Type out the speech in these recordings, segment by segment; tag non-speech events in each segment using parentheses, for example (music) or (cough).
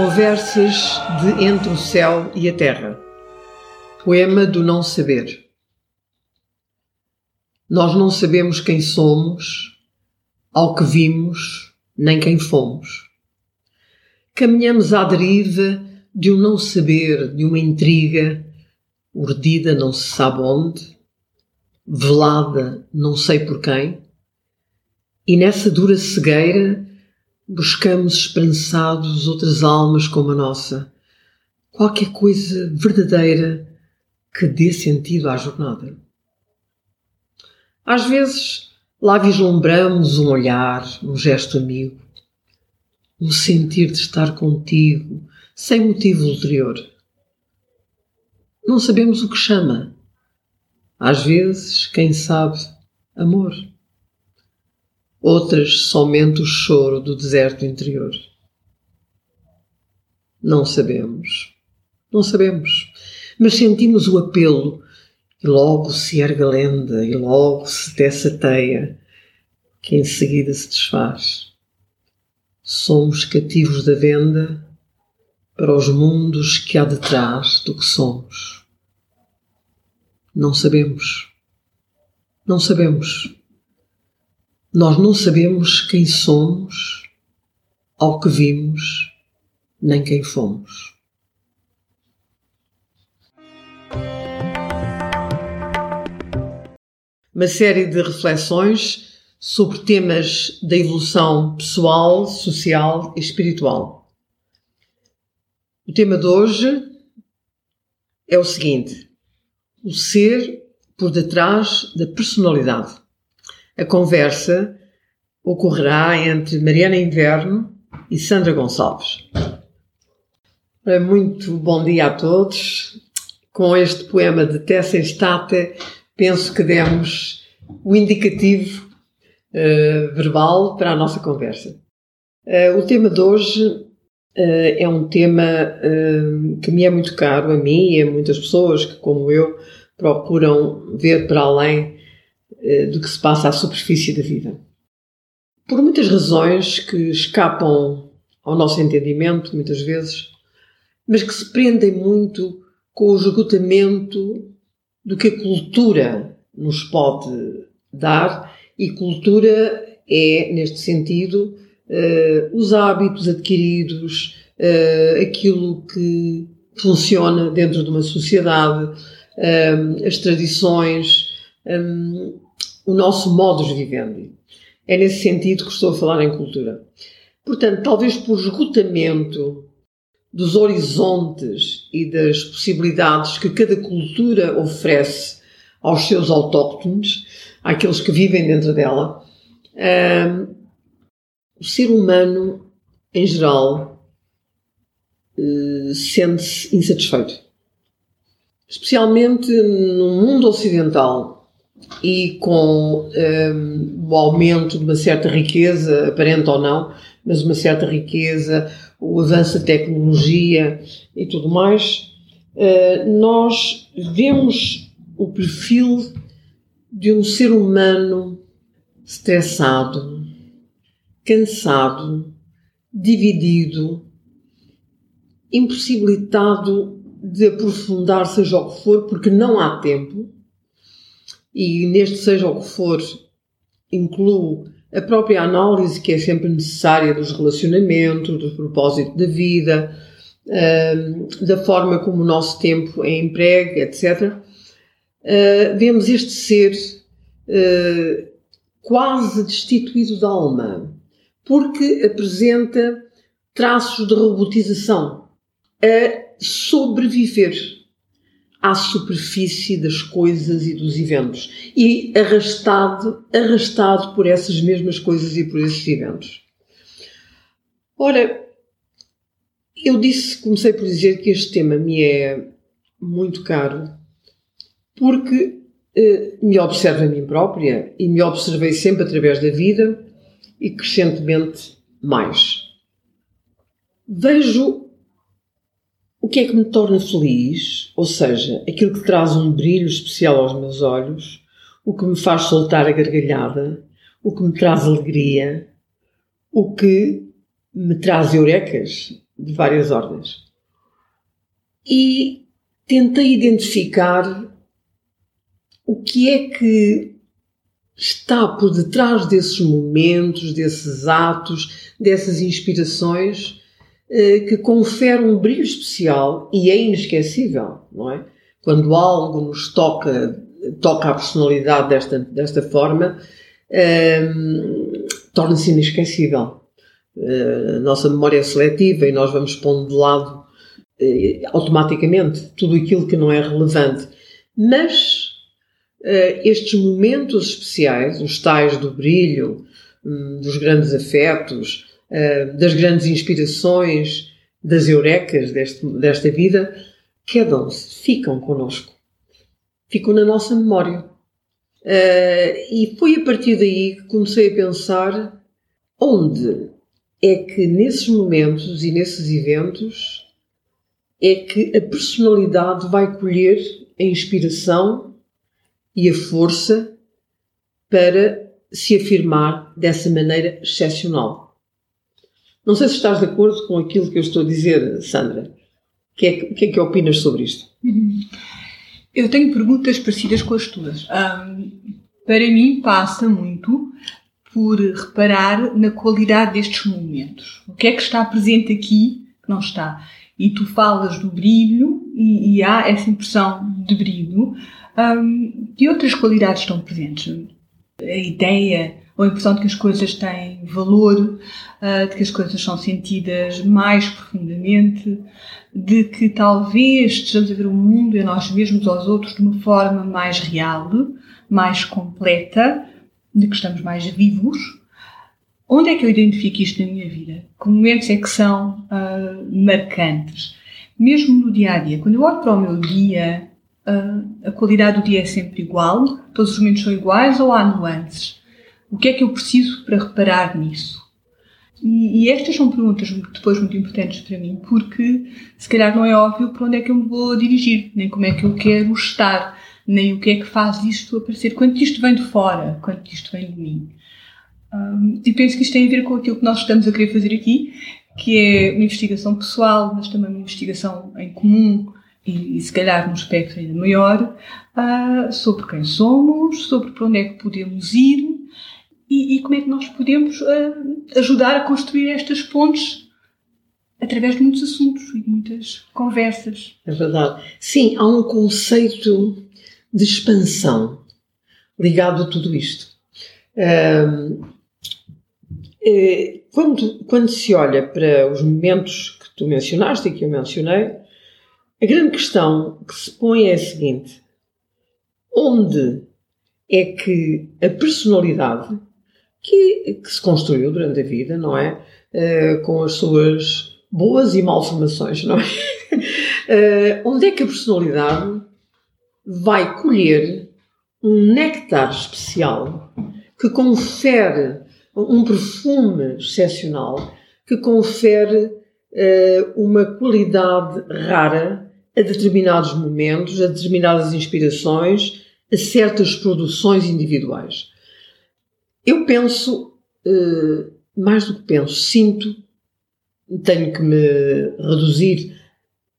Conversas de Entre o Céu e a Terra. Poema do Não Saber. Nós não sabemos quem somos, ao que vimos, nem quem fomos. Caminhamos à deriva de um não saber, de uma intriga, urdida não se sabe onde, velada não sei por quem, e nessa dura cegueira buscamos esperançados outras almas como a nossa, qualquer coisa verdadeira que dê sentido à jornada. Às vezes lá vislumbramos um olhar, um gesto amigo, um sentir de estar contigo, sem motivo ulterior. Não sabemos o que chama. Às vezes, quem sabe, amor outras somente o choro do deserto interior. Não sabemos, não sabemos, mas sentimos o apelo e logo se ergue a lenda e logo se tece a teia que em seguida se desfaz. Somos cativos da venda para os mundos que há detrás do que somos. Não sabemos, não sabemos nós não sabemos quem somos, ao que vimos, nem quem fomos. Uma série de reflexões sobre temas da evolução pessoal, social e espiritual. O tema de hoje é o seguinte: o ser por detrás da personalidade. A conversa ocorrerá entre Mariana Inverno e Sandra Gonçalves. Muito bom dia a todos. Com este poema de Tessa Estate, penso que demos o indicativo uh, verbal para a nossa conversa. Uh, o tema de hoje uh, é um tema que me é muito caro, a mim e a muitas pessoas que, como eu, procuram ver para além do que se passa à superfície da vida. Por muitas razões que escapam ao nosso entendimento, muitas vezes, mas que se prendem muito com o esgotamento do que a cultura nos pode dar, e cultura é, neste sentido, uh, os hábitos adquiridos, uh, aquilo que funciona dentro de uma sociedade, uh, as tradições, um, o nosso modus vivendi. É nesse sentido que estou a falar em cultura. Portanto, talvez por esgotamento dos horizontes e das possibilidades que cada cultura oferece aos seus autóctones, àqueles que vivem dentro dela, um, o ser humano, em geral, uh, sente-se insatisfeito. Especialmente no mundo ocidental, e com um, o aumento de uma certa riqueza, aparente ou não, mas uma certa riqueza, o avanço da tecnologia e tudo mais, uh, nós vemos o perfil de um ser humano estressado, cansado, dividido, impossibilitado de aprofundar seja o que for, porque não há tempo e neste seja o que for, incluo a própria análise que é sempre necessária dos relacionamentos, do propósito da vida, da forma como o nosso tempo é emprego, etc. Ah, vemos este ser ah, quase destituído da alma, porque apresenta traços de robotização, a sobreviver à superfície das coisas e dos eventos e arrastado, arrastado por essas mesmas coisas e por esses eventos. Ora, eu disse, comecei por dizer que este tema me é muito caro porque eh, me observo a mim própria e me observei sempre através da vida e crescentemente mais. Vejo o que é que me torna feliz, ou seja, aquilo que traz um brilho especial aos meus olhos, o que me faz soltar a gargalhada, o que me traz alegria, o que me traz eurecas, de várias ordens. E tentei identificar o que é que está por detrás desses momentos, desses atos, dessas inspirações que conferem um brilho especial e é inesquecível, não é? Quando algo nos toca, toca a personalidade desta, desta forma, eh, torna-se inesquecível. Eh, a nossa memória é seletiva e nós vamos pondo de lado eh, automaticamente tudo aquilo que não é relevante. Mas estes momentos especiais, os tais do brilho, um, dos grandes afetos, uh, das grandes inspirações, das eurecas deste, desta vida, quedam-se, ficam connosco. Ficam na nossa memória. Uh, e foi a partir daí que comecei a pensar onde é que nesses momentos e nesses eventos é que a personalidade vai colher a inspiração e a força para se afirmar dessa maneira excepcional. Não sei se estás de acordo com aquilo que eu estou a dizer, Sandra. O que é que, é que opinas sobre isto? Eu tenho perguntas parecidas com as tuas. Um, para mim, passa muito por reparar na qualidade destes momentos. O que é que está presente aqui que não está? E tu falas do brilho e, e há essa impressão de brilho, um, que outras qualidades estão presentes? A ideia ou a impressão de que as coisas têm valor, uh, de que as coisas são sentidas mais profundamente, de que talvez estejamos a ver o mundo e a nós mesmos aos outros de uma forma mais real, mais completa, de que estamos mais vivos. Onde é que eu identifico isto na minha vida? Que momentos é que são uh, marcantes? Mesmo no dia a dia, quando eu olho para o meu dia, a qualidade do dia é sempre igual? Todos os momentos são iguais ou há nuances? O que é que eu preciso para reparar nisso? E, e, estas são perguntas depois muito importantes para mim, porque se calhar não é óbvio para onde é que eu me vou dirigir, nem como é que eu quero estar, nem o que é que faz isto aparecer, quanto isto vem de fora, quanto isto vem de mim. Um, e penso que isto tem a ver com aquilo que nós estamos a querer fazer aqui, que é uma investigação pessoal, mas também uma investigação em comum, e, e se calhar num espectro ainda maior, uh, sobre quem somos, sobre para onde é que podemos ir e, e como é que nós podemos uh, ajudar a construir estas pontes através de muitos assuntos e de muitas conversas. É verdade. Sim, há um conceito de expansão ligado a tudo isto. Um, é, quando, quando se olha para os momentos que tu mencionaste e que eu mencionei, a grande questão que se põe é a seguinte: onde é que a personalidade que, que se construiu durante a vida, não é? Uh, com as suas boas e malformações, não é? Uh, (laughs) onde é que a personalidade vai colher um néctar especial que confere um perfume excepcional, que confere uh, uma qualidade rara a determinados momentos, a determinadas inspirações, a certas produções individuais. Eu penso, eh, mais do que penso, sinto, tenho que me reduzir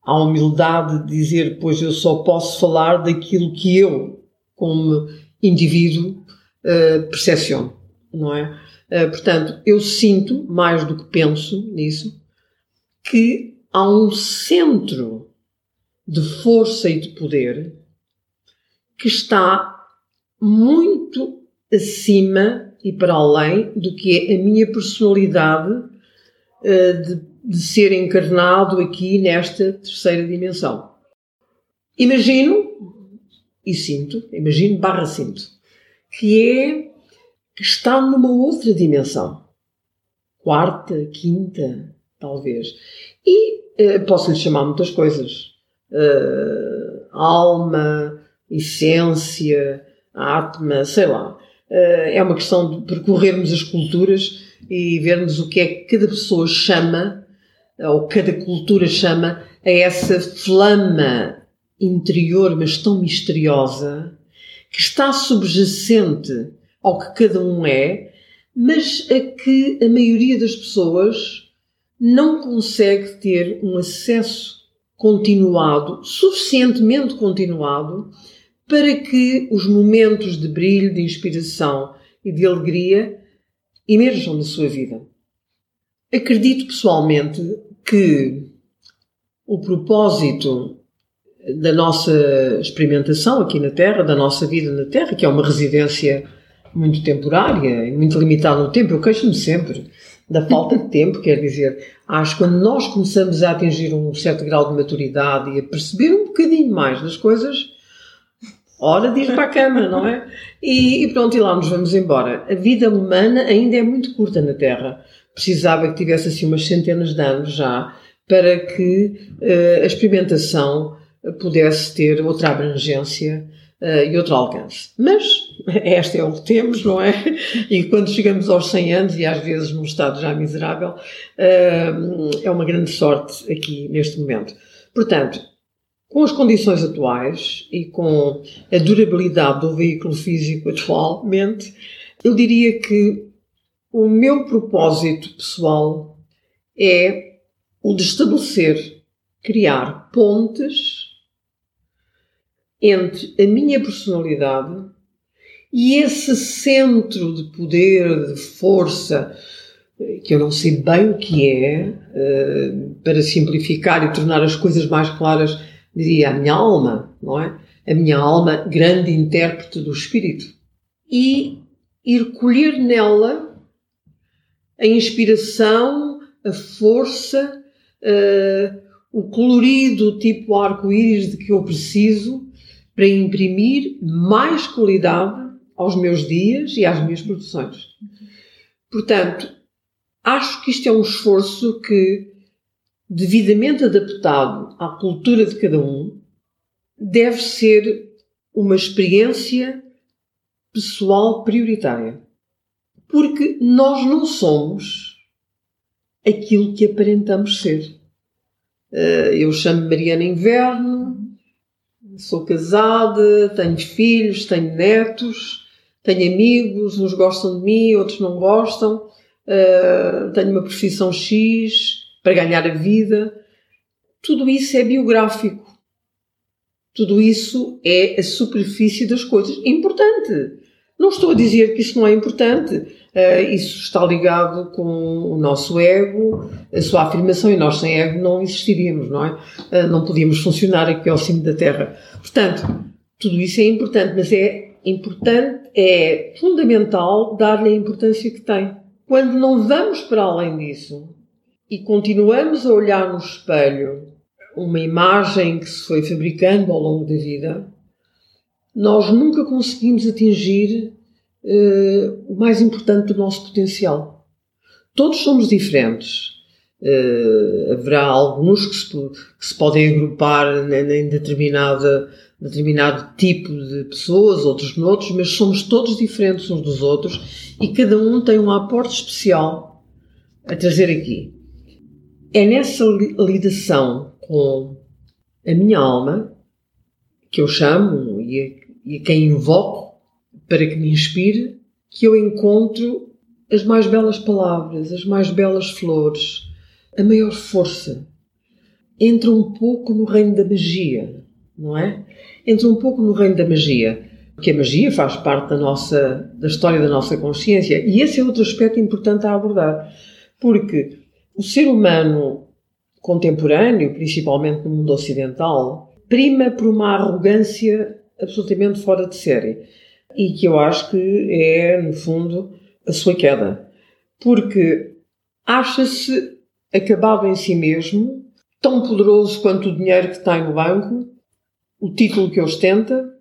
à humildade de dizer, pois eu só posso falar daquilo que eu, como indivíduo, eh, percepciono, não é? Eh, portanto, eu sinto, mais do que penso nisso, que há um centro de força e de poder que está muito acima e para além do que é a minha personalidade uh, de, de ser encarnado aqui nesta terceira dimensão. Imagino e sinto, imagino barra sinto, que é que está numa outra dimensão. Quarta, quinta, talvez. E uh, posso lhe chamar muitas coisas uh, alma, essência, atma, sei lá. Uh, é uma questão de percorrermos as culturas e vermos o que é que cada pessoa chama, ou cada cultura chama, a essa flama interior, mas tão misteriosa, que está subjacente ao que cada um é, mas a que a maioria das pessoas não consegue ter um acesso continuado, suficientemente continuado, para que os momentos de brilho, de inspiração e de alegria emerjam na sua vida. Acredito pessoalmente que o propósito da nossa experimentação aqui na Terra, da nossa vida na Terra, que é uma residência muito temporária e muito limitada no tempo, eu queixo-me sempre da falta de tempo, quer dizer, acho que quando nós começamos a atingir um certo grau de maturidade e a perceber um bocadinho mais das coisas, hora de ir para a cama, não é? E, e, pronto, e lá nos vamos embora. A vida humana ainda é muito curta na Terra. Precisava que tivesse assim umas centenas de anos já para que uh, a experimentação pudesse ter outra abrangência uh, e outro alcance. Mas (laughs) este é o que temos, não é? E quando chegamos aos 100 anos, e às vezes num estado já miserável, uh, é uma grande sorte aqui neste momento. Portanto, com as condições atuais e com a durabilidade do veículo físico atualmente, eu diria que o meu propósito pessoal é o de estabelecer, criar pontes entre a minha personalidade e esse centro de poder, de força, que eu não sei bem o que é, eh, para simplificar e tornar as coisas mais claras, diria a minha alma, não é? A minha alma, grande intérprete do espírito. E ir colher nela a inspiração, a força, uh, o colorido tipo arco-íris de que eu preciso para imprimir mais qualidade aos meus dias e às minhas produções. Portanto, acho que isto é um esforço que, devidamente adaptado à cultura de cada um, deve ser uma experiência pessoal prioritária. Porque nós não somos aquilo que aparentamos ser. Eh, eu chamo Mariana Inverno, sou casada, tenho filhos, tenho netos, tenho amigos, uns gostam de mim, outros não gostam, uh, tenho uma profissão X para ganhar a vida. Tudo isso é biográfico. Tudo isso é a superfície das coisas. Importante. Não estou a dizer que isso não é importante. Uh, isso está ligado com o nosso ego, a sua afirmação, e nós sem ego não existiríamos, não é? Uh, não podíamos funcionar aqui ao cimo da Terra. Portanto, tudo isso é importante, mas é importante, é fundamental dar-lhe a importância que tem. Quando não vamos para além disso e continuamos a olhar no espelho uma imagem que se foi fabricando ao longo da vida, nós nunca conseguimos atingir uh, o mais importante do nosso potencial. Todos somos diferentes. Uh, haverá alguns que se, que se podem agrupar em, determinada, determinado tipo de pessoas, outros noutros, mas somos todos diferentes uns dos outros e cada um tem um aporte especial a trazer aqui. É nessa ligação com a minha alma que eu chamo e a, e a quem invoco para que me inspire, que eu encontro as mais belas palavras, as mais belas flores, a maior força. Entra um pouco no reino da magia, não é? Entra um pouco no reino da magia, porque a magia faz parte da nossa, da história da nossa consciência. E esse é outro aspecto importante a abordar, porque o ser humano contemporâneo, principalmente no mundo ocidental, prima por uma arrogância absolutamente fora de série e que eu acho que é, no fundo, a sua queda. Porque acha-se acabado em si mesmo, tão poderoso quanto o dinheiro que tem no banco, o título que ostenta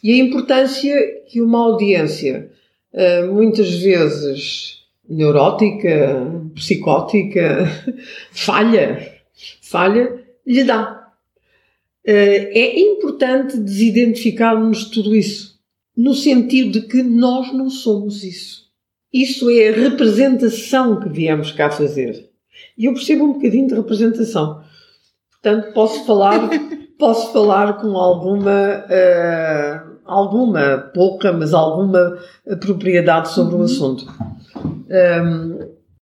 e a importância que uma audiência, eh, muitas vezes neurótica, psicótica, falha, falha, lhe dá. Eh, é importante desidentificarmos tudo isso no sentido de que nós não somos isso. Isso é a representação que viemos cá fazer. E eu percebo um bocadinho de representação. Portanto, posso falar, (laughs) posso falar com alguma, uh, alguma, pouca, mas alguma propriedade sobre uhum. o assunto. Um,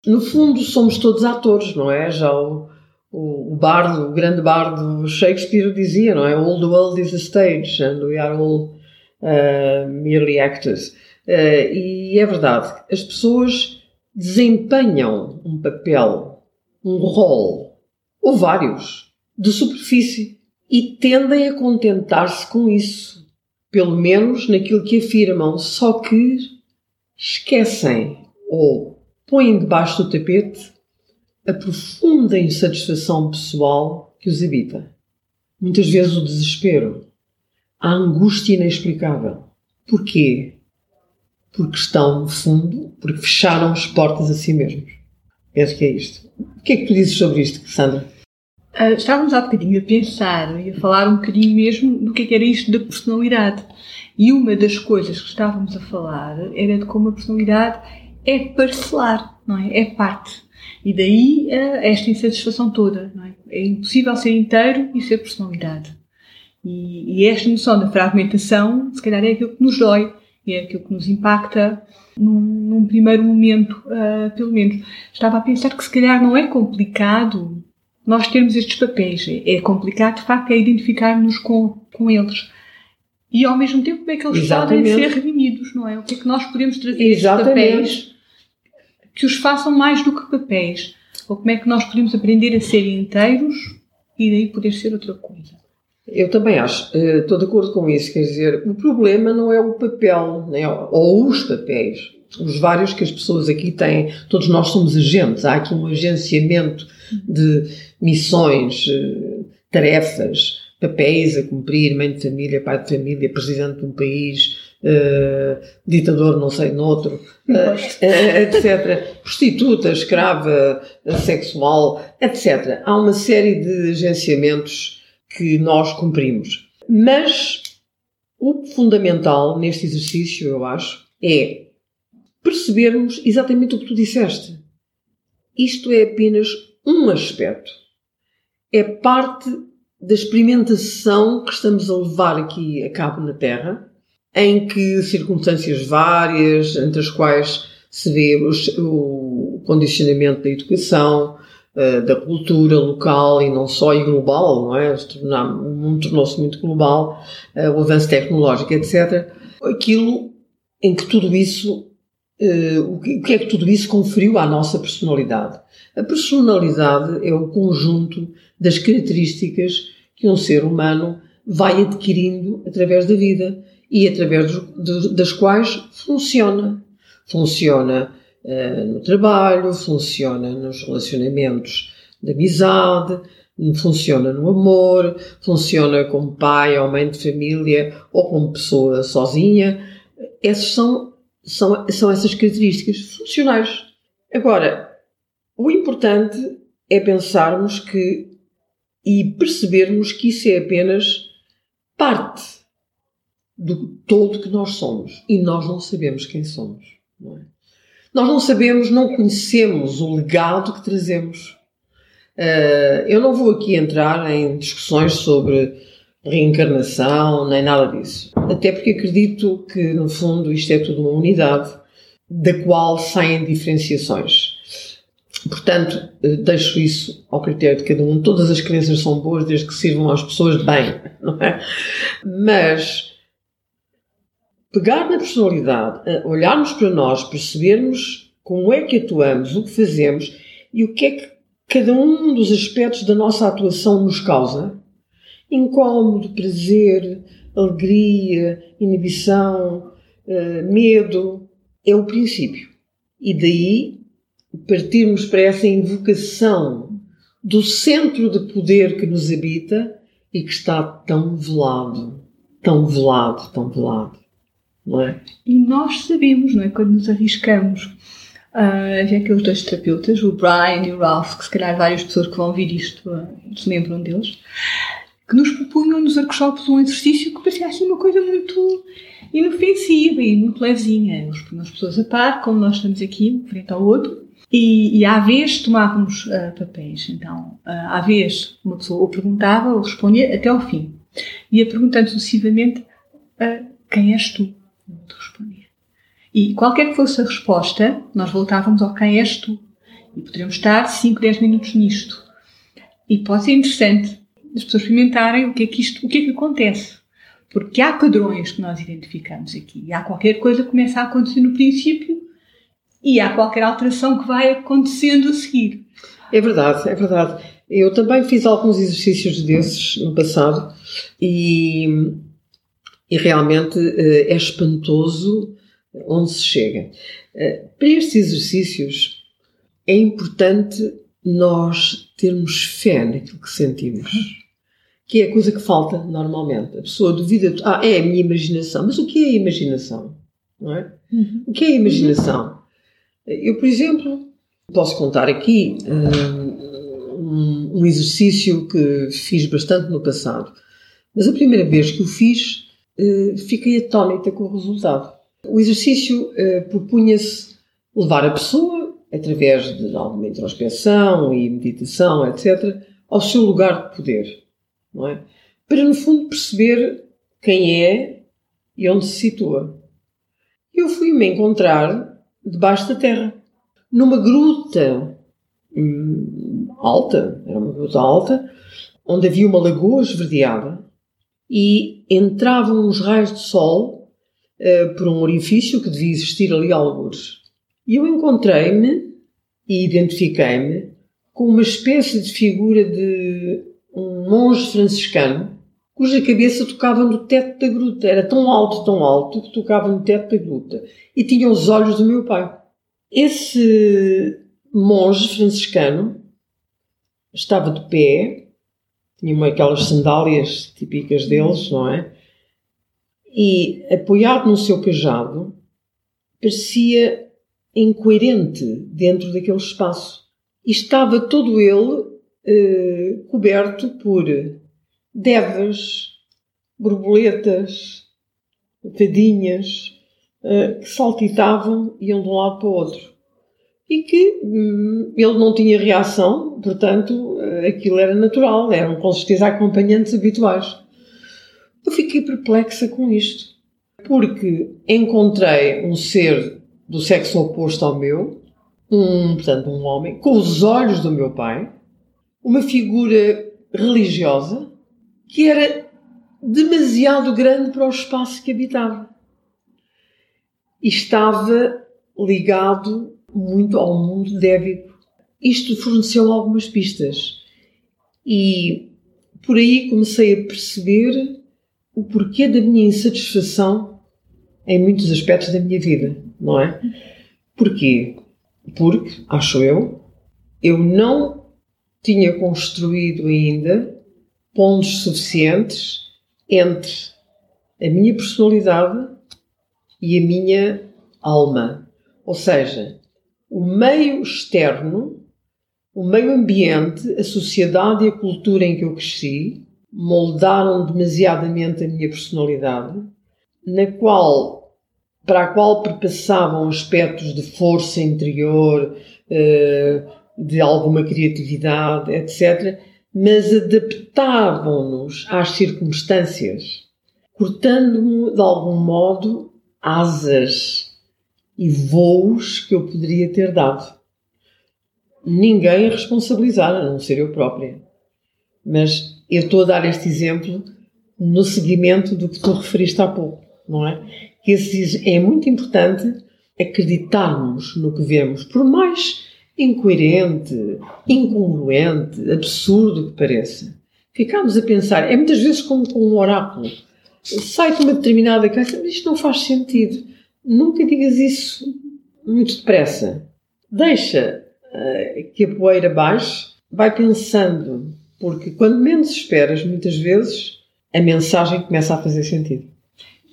no fundo, somos todos atores, não é? Já o, o, o bardo, o grande bardo Shakespeare dizia, não é? All the world is a stage and we are all uh, merely actors. Uh, e é verdade, as pessoas desempenham um papel, um rol, ou vários, de superfície e tendem a contentar-se com isso, pelo menos naquilo que afirmam, só que esquecem ou põem debaixo do tapete a profunda insatisfação pessoal que os habita. Muitas vezes o desespero, a angústia inexplicável. Porquê? Porque estão, no fundo, porque fecharam as portas a si mesmos. Penso que é isto. O que é que tu dizes sobre isto, Sandra? Uh, estávamos há bocadinho a pensar e a falar um bocadinho mesmo do que, é que era isto da personalidade. E uma das coisas que estávamos a falar era de como a personalidade é parcelar, não é? É parte. E daí uh, esta insatisfação toda, não é? É impossível ser inteiro e ser personalidade. E, e esta noção da fragmentação, se calhar, é aquilo que nos dói, é aquilo que nos impacta num, num primeiro momento, uh, pelo menos. Estava a pensar que se calhar não é complicado nós termos estes papéis. É complicado, de facto, é identificar-nos com, com eles. E ao mesmo tempo, como é que eles Exatamente. podem ser redimidos, não é? O que é que nós podemos trazer Exatamente. estes papéis que os façam mais do que papéis? Ou como é que nós podemos aprender a ser inteiros e daí poder ser outra coisa? Eu também acho, eh, estou de acordo com isso. Quer dizer, o problema não é o papel, né, ou os papéis, os vários que as pessoas aqui têm. Todos nós somos agentes, há aqui um agenciamento de missões, eh, tarefas, papéis a cumprir, mãe de família, pai de família, presidente de um país, uh, ditador não sei noutro, uh, etc. Prostituta, escrava, sexual, etc. Há uma série de agenciamentos que nós cumprimos. Mas o fundamental neste exercício, eu acho, é percebermos exatamente o que tu disseste. Isto é apenas um aspecto. É parte da experimentação que estamos a levar aqui a cabo na Terra, em que circunstâncias várias, entre as quais se vê o condicionamento da educação, eh, da cultura local e não só, e global, não é? Tornou-se muito global, eh, o avanço tecnológico, etc. Aquilo em que tudo isso, eh, o que é que tudo isso conferiu à nossa personalidade? A personalidade é o conjunto das características que um ser humano vai adquirindo através da vida e através das quais funciona. Funciona uh, no trabalho, funciona nos relacionamentos de amizade, funciona no amor, funciona como pai ou mãe de família ou como pessoa sozinha. Essas são, são, são essas características funcionais. Agora, o importante é pensarmos que e percebermos que isso é apenas parte do todo que nós somos e nós não sabemos quem somos. Não é? Nós não sabemos, não conhecemos o legado que trazemos. Uh, eu não vou aqui entrar em discussões sobre reencarnação, nem nada disso. Até porque acredito que, no fundo, isto é tudo uma unidade da qual saem diferenciações. Portanto, eh, deixo isso ao critério de cada um. Todas as crenças são boas desde que sirvam às pessoas bem, (laughs) não é? Mas pegar na personalidade, olharmos para nós, percebermos como é que atuamos, o que fazemos e o que é que cada um dos aspectos da nossa atuação nos causa. Incómodo, prazer, alegria, inibição, eh, medo, é o princípio. E daí partirmos para essa invocação do centro de poder que nos habita e que está tão velado, tão velado, tão velado é? E nós sabemos, não é? Quando nos arriscamos. Uh, aqueles dois terapeutas, o Brian e o Ralph, que se calhar várias pessoas que vão ouvir isto uh, se lembram deles, que nos propunham nos workshops um exercício que parecia assim uma coisa muito inofensiva e muito levezinha. Eles punham as pessoas a par, como nós estamos aqui, frente ao outro, e, e à vez tomávamos uh, papéis. Então, uh, à vez uma pessoa ou perguntava ou respondia até ao fim. Ia perguntando sucessivamente uh, quem és tu? Outro respondia. E qualquer que fosse a resposta, nós voltávamos ao quem és tu. E poderemos estar 5, 10 minutos nisto. E pode ser interessante as pessoas experimentarem o que é que isto, o que é que acontece. Porque há padrões que nós identificamos aqui. E há qualquer coisa que começa a acontecer no princípio e há qualquer alteração que vai acontecendo a seguir. É verdade, é verdade. Eu também fiz alguns exercícios desses no passado e, e realmente eh, é espantoso onde se chega. Eh, para estes exercícios é importante nós termos fé naquilo que sentimos. Que é a coisa que falta normalmente. A pessoa duvida, ah, é a minha imaginação. Mas o que é a imaginação? Não é? Uhum. O que é a imaginação? Eu, por exemplo, posso contar aqui um, um exercício que fiz bastante no passado. Mas a primeira vez que o fiz, fiquei atónita com o resultado. O exercício uh, propunha-se levar a pessoa, através de alguma introspeção e meditação, etc., ao seu lugar de poder, não é? Para, no fundo, perceber quem é e onde se situa. Eu fui-me encontrar debaixo da terra, numa gruta hum, alta, era uma gruta alta, onde havia uma lagoa esverdeada e entravam uns raios de sol uh, por um orifício que devia existir ali a algures. E eu encontrei-me e identifiquei-me com uma espécie de figura de um monge franciscano cuja cabeça tocava no teto da gruta. Era tão alto, tão alto, que tocava no teto da gruta. E tinha os olhos do meu pai. Esse monge franciscano estava de pé, tinha aquelas sandálias típicas deles, não é? E apoiado no seu cajado, parecia incoerente dentro daquele espaço. E estava todo ele eh, coberto por devas, borboletas, fadinhas, uh, que saltitavam e iam de um lado para o outro. E que hum, ele não tinha reação, portanto, uh, aquilo era natural, eram com certeza acompanhantes habituais. Eu fiquei perplexa com isto, porque encontrei um ser do sexo oposto ao meu, um, portanto, um homem, com os olhos do meu pai, uma figura religiosa, que era demasiado grande para o espaço que habitava. E estava ligado muito ao mundo débico. Isto forneceu algumas pistas. E por aí comecei a perceber o porquê da minha insatisfação em muitos aspectos da minha vida, não é? Porquê? Porque, acho eu, eu não tinha construído ainda pontos suficientes entre a minha personalidade e a minha alma. Ou seja, o meio externo, o meio ambiente, a sociedade e a cultura em que eu cresci moldaram demasiadamente a minha personalidade, na qual, para a qual perpassavam aspectos de força interior, eh, de alguma criatividade, etc mas adaptavam-nos às circunstâncias, cortando-me de algum modo asas e voos que eu poderia ter dado. Ninguém a responsabilizar, a não ser eu própria. Mas eu estou a dar este exemplo no seguimento do que tu referiste há pouco, não é? Que é muito importante acreditarmos no que vemos, por mais incoerente, incongruente, absurdo que pareça. Ficámos a pensar, é muitas vezes como com um oráculo. Sai-te uma determinada coisa, mas isto não faz sentido. Nunca digas isso muito depressa. Deixa uh, que a poeira baixe, vai pensando, porque quando menos esperas, muitas vezes, a mensagem começa a fazer sentido.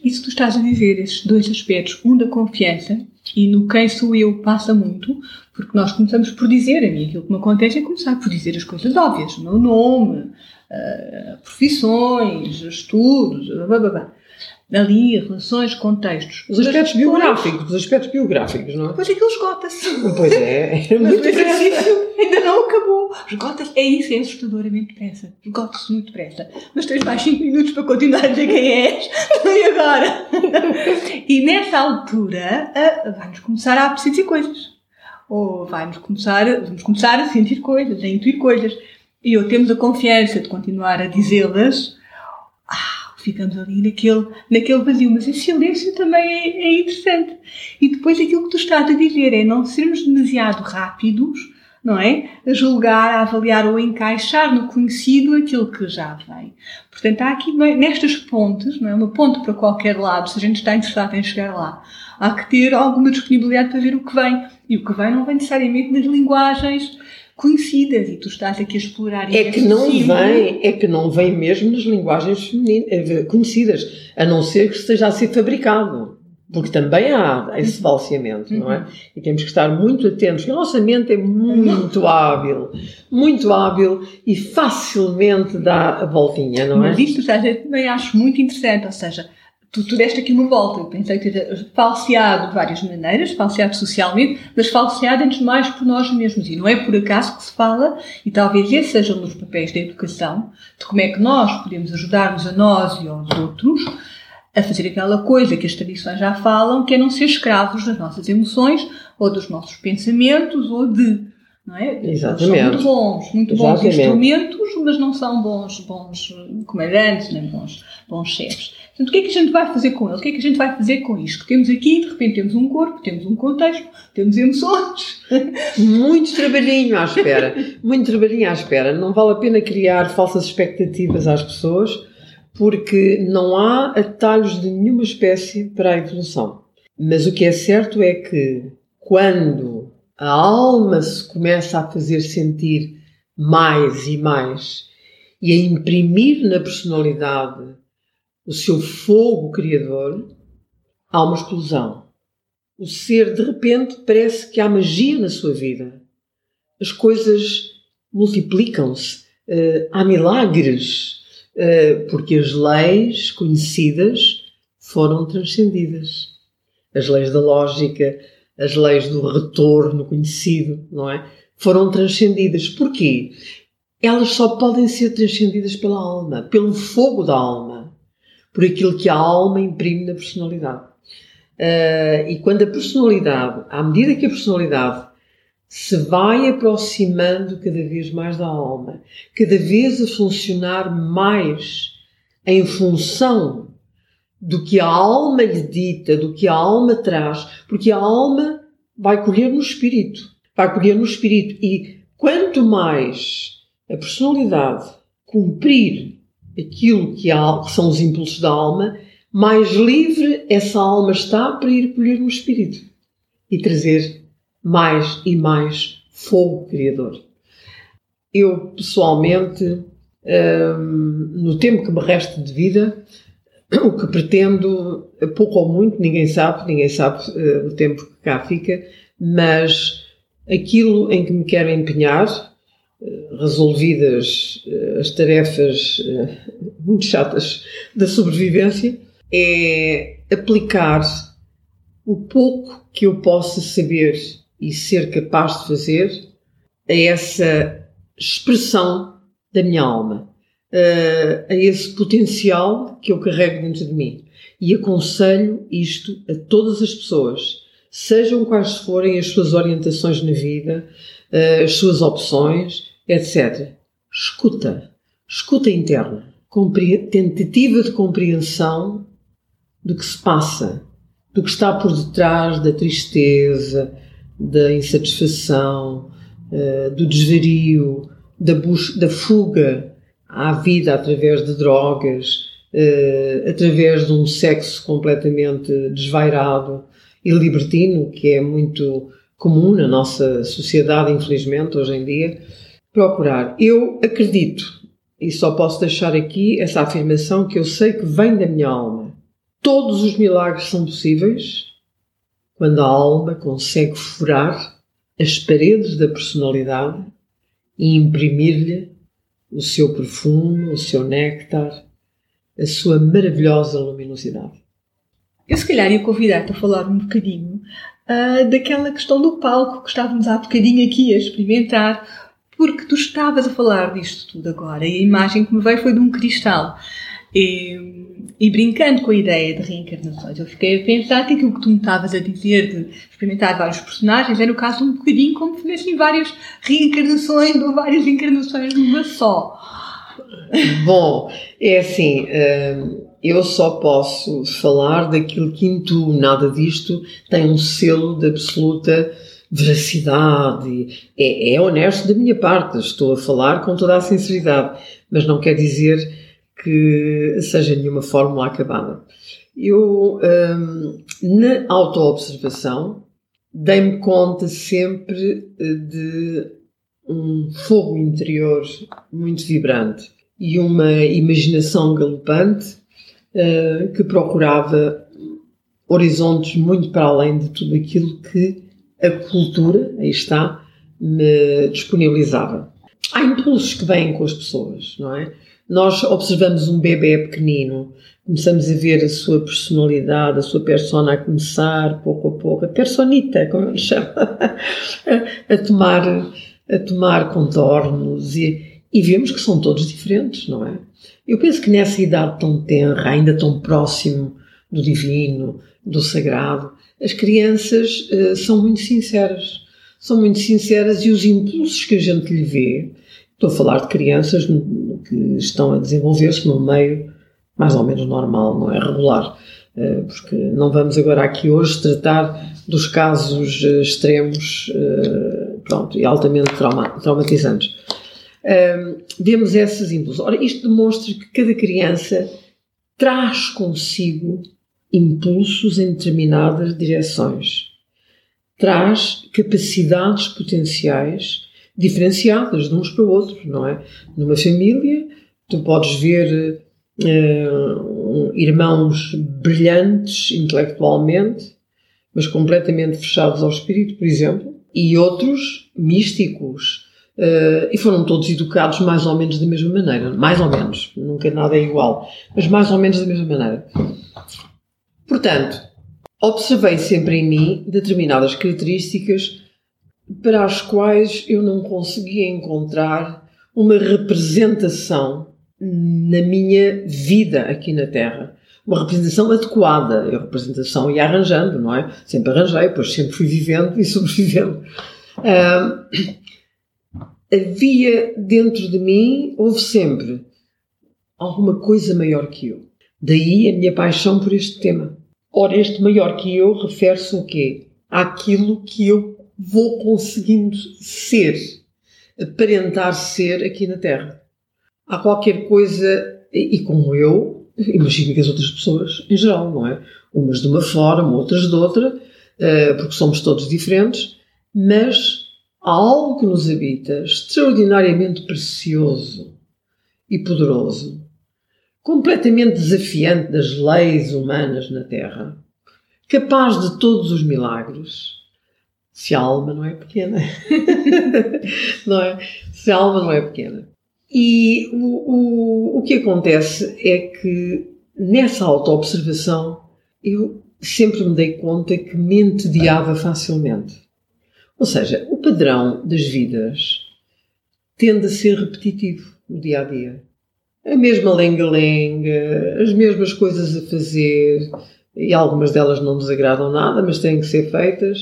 Isso tu estás a dizer, esses dois aspectos, um da confiança e no quem sou eu passa muito, porque nós começamos por dizer, a mim aquilo que me acontece é começar por dizer as coisas óbvias, o meu nome, uh, profissões, estudos, blá, blá, blá ali relações, contextos. Os aspectos depois, biográficos, os aspectos biográficos, não é? Depois aquilo esgota-se. Pois é, é muito exercício ainda não acabou. Esgota-se. É isso, é assustadoramente depressa. Esgota-se muito depressa. Mas tens mais 5 minutos para continuar a dizer quem és. E agora? e nessa altura vai-nos começar a dizer coisas. ou vai-nos começar, vamos começar a sentir coisas, a intuir coisas. E ou temos a confiança de continuar a dizê-las, ah, ficamos ali naquele, naquele vazio. Mas esse silêncio também é, é interessante. E depois aquilo que tu estás a dizer é não sermos demasiado rápidos não é? A julgar, a avaliar ou a encaixar no conhecido aquilo que já vem. Portanto, há aqui nestas pontes, não é? Uma ponte para qualquer lado, se a gente está interessado em chegar lá, há que ter alguma disponibilidade para ver o que vem. E o que vem não vem necessariamente nas linguagens conhecidas e tu estás aqui a explorar é que não vem é que não vem mesmo nas linguagens eh, conhecidas a não ser que esteja a ser fabricado porque também há esse falseamento, não é? Uhum. E temos que estar muito atentos. A nossa mente é muito (laughs) hábil, muito hábil e facilmente dá a voltinha, não é? Mas isto, seja, também acho muito interessante, ou seja, tu, tu deste aqui uma volta. Eu pensei que falseado de várias maneiras, falseado socialmente, mas falseado antes de mais por nós mesmos. E não é por acaso que se fala, e talvez esse seja um dos papéis da educação, de como é que nós podemos ajudar-nos a nós e aos outros a fazer aquela coisa que as tradições já falam, que é não ser escravos das nossas emoções ou dos nossos pensamentos ou de. Não é? Exatamente. São muito bons, muito bons Exatamente. instrumentos, mas não são bons, bons comandantes, nem bons, bons chefes. Portanto, o que é que a gente vai fazer com eles? O que é que a gente vai fazer com isto? Temos aqui, de repente, temos um corpo, temos um contexto, temos emoções. Muito trabalhinho à espera. Muito trabalhinho à espera. Não vale a pena criar falsas expectativas às pessoas porque não há atalhos de nenhuma espécie para a evolução. Mas o que é certo é que quando a alma se começa a fazer sentir mais e mais e a imprimir na personalidade o seu fogo criador, há uma explosão. O ser, de repente, parece que há magia na sua vida. As coisas multiplicam-se, uh, há milagres eh, porque as leis conhecidas foram transcendidas. As leis da lógica, as leis do retorno conhecido, não é? Foram transcendidas. Porquê? Elas só podem ser transcendidas pela alma, pelo fogo da alma, por aquilo que a alma imprime na personalidade. Uh, e quando a personalidade, à medida que a personalidade se vai aproximando cada vez mais da alma, cada vez a funcionar mais em função do que a alma lhe dita, do que a alma traz, porque a alma vai colher no espírito, vai colher no espírito e quanto mais a personalidade cumprir aquilo que, há, que são os impulsos da alma, mais livre essa alma está para ir colher no espírito e trazer mais e mais fogo criador. Eu, pessoalmente, hum, no tempo que me resta de vida, o que pretendo, pouco ou muito, ninguém sabe, ninguém sabe uh, o tempo que cá fica, mas aquilo em que me quero empenhar, uh, resolvidas as tarefas muito chatas da sobrevivência, é aplicar o pouco que eu possa saber e ser capaz de fazer a essa expressão da minha alma, a esse potencial que eu carrego dentro de mim. E aconselho isto a todas as pessoas, sejam quais forem as suas orientações na vida, as suas opções, etc. Escuta, escuta interna, tentativa de compreensão do que se passa, do que está por detrás da tristeza, da insatisfação, uh, do desvario, da, da fuga à vida através de drogas, uh, através de um sexo completamente desvairado e libertino, que é muito comum na nossa sociedade, infelizmente, hoje em dia, procurar. Eu acredito, e só posso deixar aqui essa afirmação que eu sei que vem da minha alma. Todos os milagres são possíveis quando a alma consegue furar as paredes da personalidade e imprimir-lhe o seu perfume, o seu néctar, a sua maravilhosa luminosidade. Eu, se calhar, ia convidar-te a falar um bocadinho uh, daquela questão do palco que estávamos há bocadinho aqui a experimentar, porque tu estavas a falar disto tudo agora e a imagem que me veio foi de um cristal. E, e brincando com a ideia de reencarnações, eu fiquei a pensar que aquilo que tu me estavas a dizer de experimentar vários personagens era o caso um bocadinho como se tivessem várias reencarnações ou várias encarnações numa só. Bom, é assim, hum, eu só posso falar daquilo que intuo, nada disto tem um selo de absoluta veracidade. É, é honesto da minha parte, estou a falar com toda a sinceridade, mas não quer dizer que seja nenhuma fórmula acabada. Eu, hum, na autoobservação, dei-me conta sempre eh, de um fogo interior muito vibrante e uma imaginação galopante uh, que procurava horizontes muito para além de tudo aquilo que a cultura, aí está, me disponibilizava. Há impulsos que vêm com as pessoas, não é? Nós observamos um bebê pequenino, começamos a ver a sua personalidade, a sua persona a começar, pouco a pouco, a personita, como ele chama, (laughs) a, tomar, a tomar contornos e, e vemos que são todos diferentes, não é? Eu penso que nessa idade tão tenra, ainda tão próximo do divino, do sagrado, as crianças uh, são muito sinceras. São muito sinceras e os impulsos que a gente lhe vê, estou a falar de crianças que estão a desenvolver-se num meio mais ou menos normal, não é regular, uh, porque não vamos agora aqui hoje tratar dos casos uh, extremos pronto, e altamente trauma traumatizantes. vemos esses impulsos. Ora, isto demonstra que cada criança traz consigo impulsos em determinadas direções. Traz capacidades potenciais diferenciadas de uns para outros, não é? Numa família, tu podes ver uh, irmãos brilhantes intelectualmente, mas completamente fechados ao espírito, por exemplo, e outros místicos. Uh, e foram todos educados mais ou menos da mesma maneira. Mais ou menos. Nunca nada é igual. Mas mais ou menos da mesma maneira. Portanto, observei sempre em mim determinadas características para as quais eu não conseguia encontrar uma representação na minha vida aqui na Terra. Uma representação adequada. A representação ia arranjando, não é? Sempre arranjei, pois sempre fui vivendo e sobrevivendo. Havia dentro de mim, houve sempre alguma coisa maior que eu. Daí a minha paixão por este tema. Ora, este maior que eu refere-se o quê? Àquilo que eu vou conseguindo ser, aparentar ser aqui na Terra. Há qualquer coisa, e como eu, imagino que as outras pessoas em geral, não é? Umas de uma forma, outras de outra, eh, porque somos todos diferentes, mas há algo que nos habita extraordinariamente precioso e poderoso completamente desafiante das leis humanas na Terra, capaz de todos os milagres, se a alma não é pequena. (laughs) não é? Se a alma não é pequena. E o, o, o que acontece é que nessa autoobservação eu sempre me dei conta que me entediava facilmente. Ou seja, o padrão das vidas tende a ser repetitivo no dia a dia a mesma lenga-lenga, as mesmas coisas a fazer, e algumas delas não nos agradam nada, mas têm que ser feitas,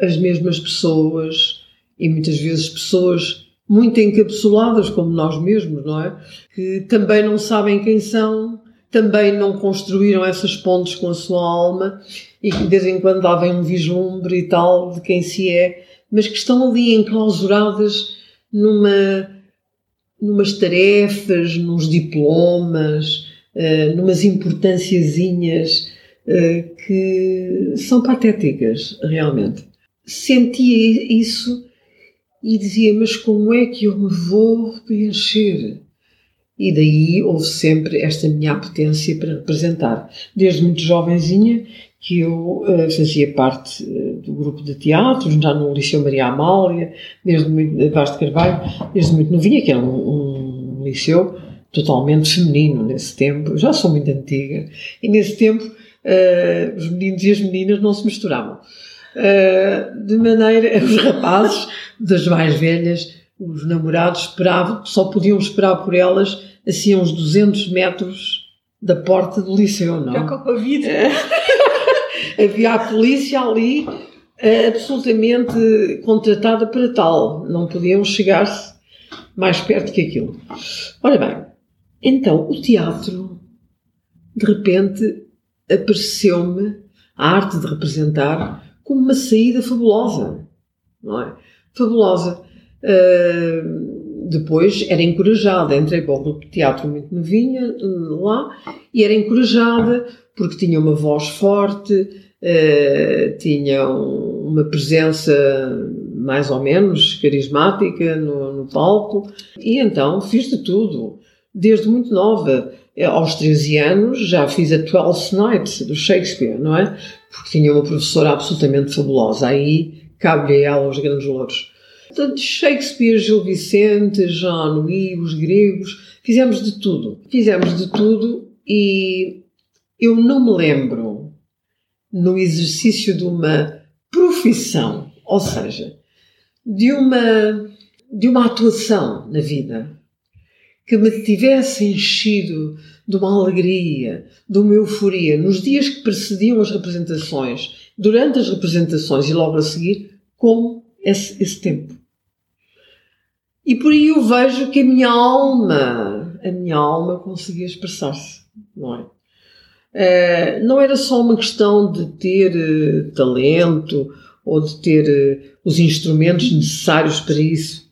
as mesmas pessoas, e muitas vezes pessoas muito encapsuladas, como nós mesmos, não é? Que também não sabem quem são, também não construíram essas pontes com a sua alma, e que de vez em quando dá um vislumbre e tal de quem se é, mas que estão ali enclausuradas numa numas tarefas, nos diplomas, uh, numas importânciazinhas uh, que são patéticas, realmente. Sentia isso e dizia, mas como é que eu me vou preencher? E daí houve sempre esta minha apetência para representar. Desde muito jovenzinha que eu uh, fazia parte uh, do grupo de teatro, já no Liceu Maria Amália, desde muito, Vaz de Carvalho, desde muito novinha, que era um, um, liceu totalmente feminino nesse tempo. Já sou muito antiga. E nesse tempo uh, os meninos e as meninas não se misturavam. de maneira, (laughs) os rapazes das mais velhas, os namorados esperavam, só podiam esperar por elas assim uns 200 metros da porta do liceu, não? Já com a Covid. (laughs) Havia a polícia ali eh, absolutamente contratada para tal. Não podiam chegar-se mais perto que aquilo. Ora bem, então o teatro, de repente, apareceu-me a arte de representar como uma saída fabulosa, não é? Fabulosa. Uh, depois era encorajada, entrei para o teatro muito novinha lá e era encorajada porque tinha uma voz forte, uh, tinha uma presença mais ou menos carismática no, no palco e então fiz de tudo, desde muito nova. Aos 13 anos já fiz a Twelfth Night do Shakespeare, não é? Porque tinha uma professora absolutamente fabulosa. Aí cabe-lhe a ela os grandes louros. Portanto, Shakespeare, Gil Vicente, Jean Louis, os gregos, fizemos de tudo. Fizemos de tudo e eu não me lembro no exercício de uma profissão, ou seja, de uma, de uma atuação na vida que me tivesse enchido de uma alegria, de uma euforia nos dias que precediam as representações, durante as representações e logo a seguir, como esse, esse tempo. E por aí eu vejo que a minha alma, a minha alma conseguia expressar-se, não é? Uh, não era só uma questão de ter uh, talento ou de ter uh, os instrumentos necessários para isso.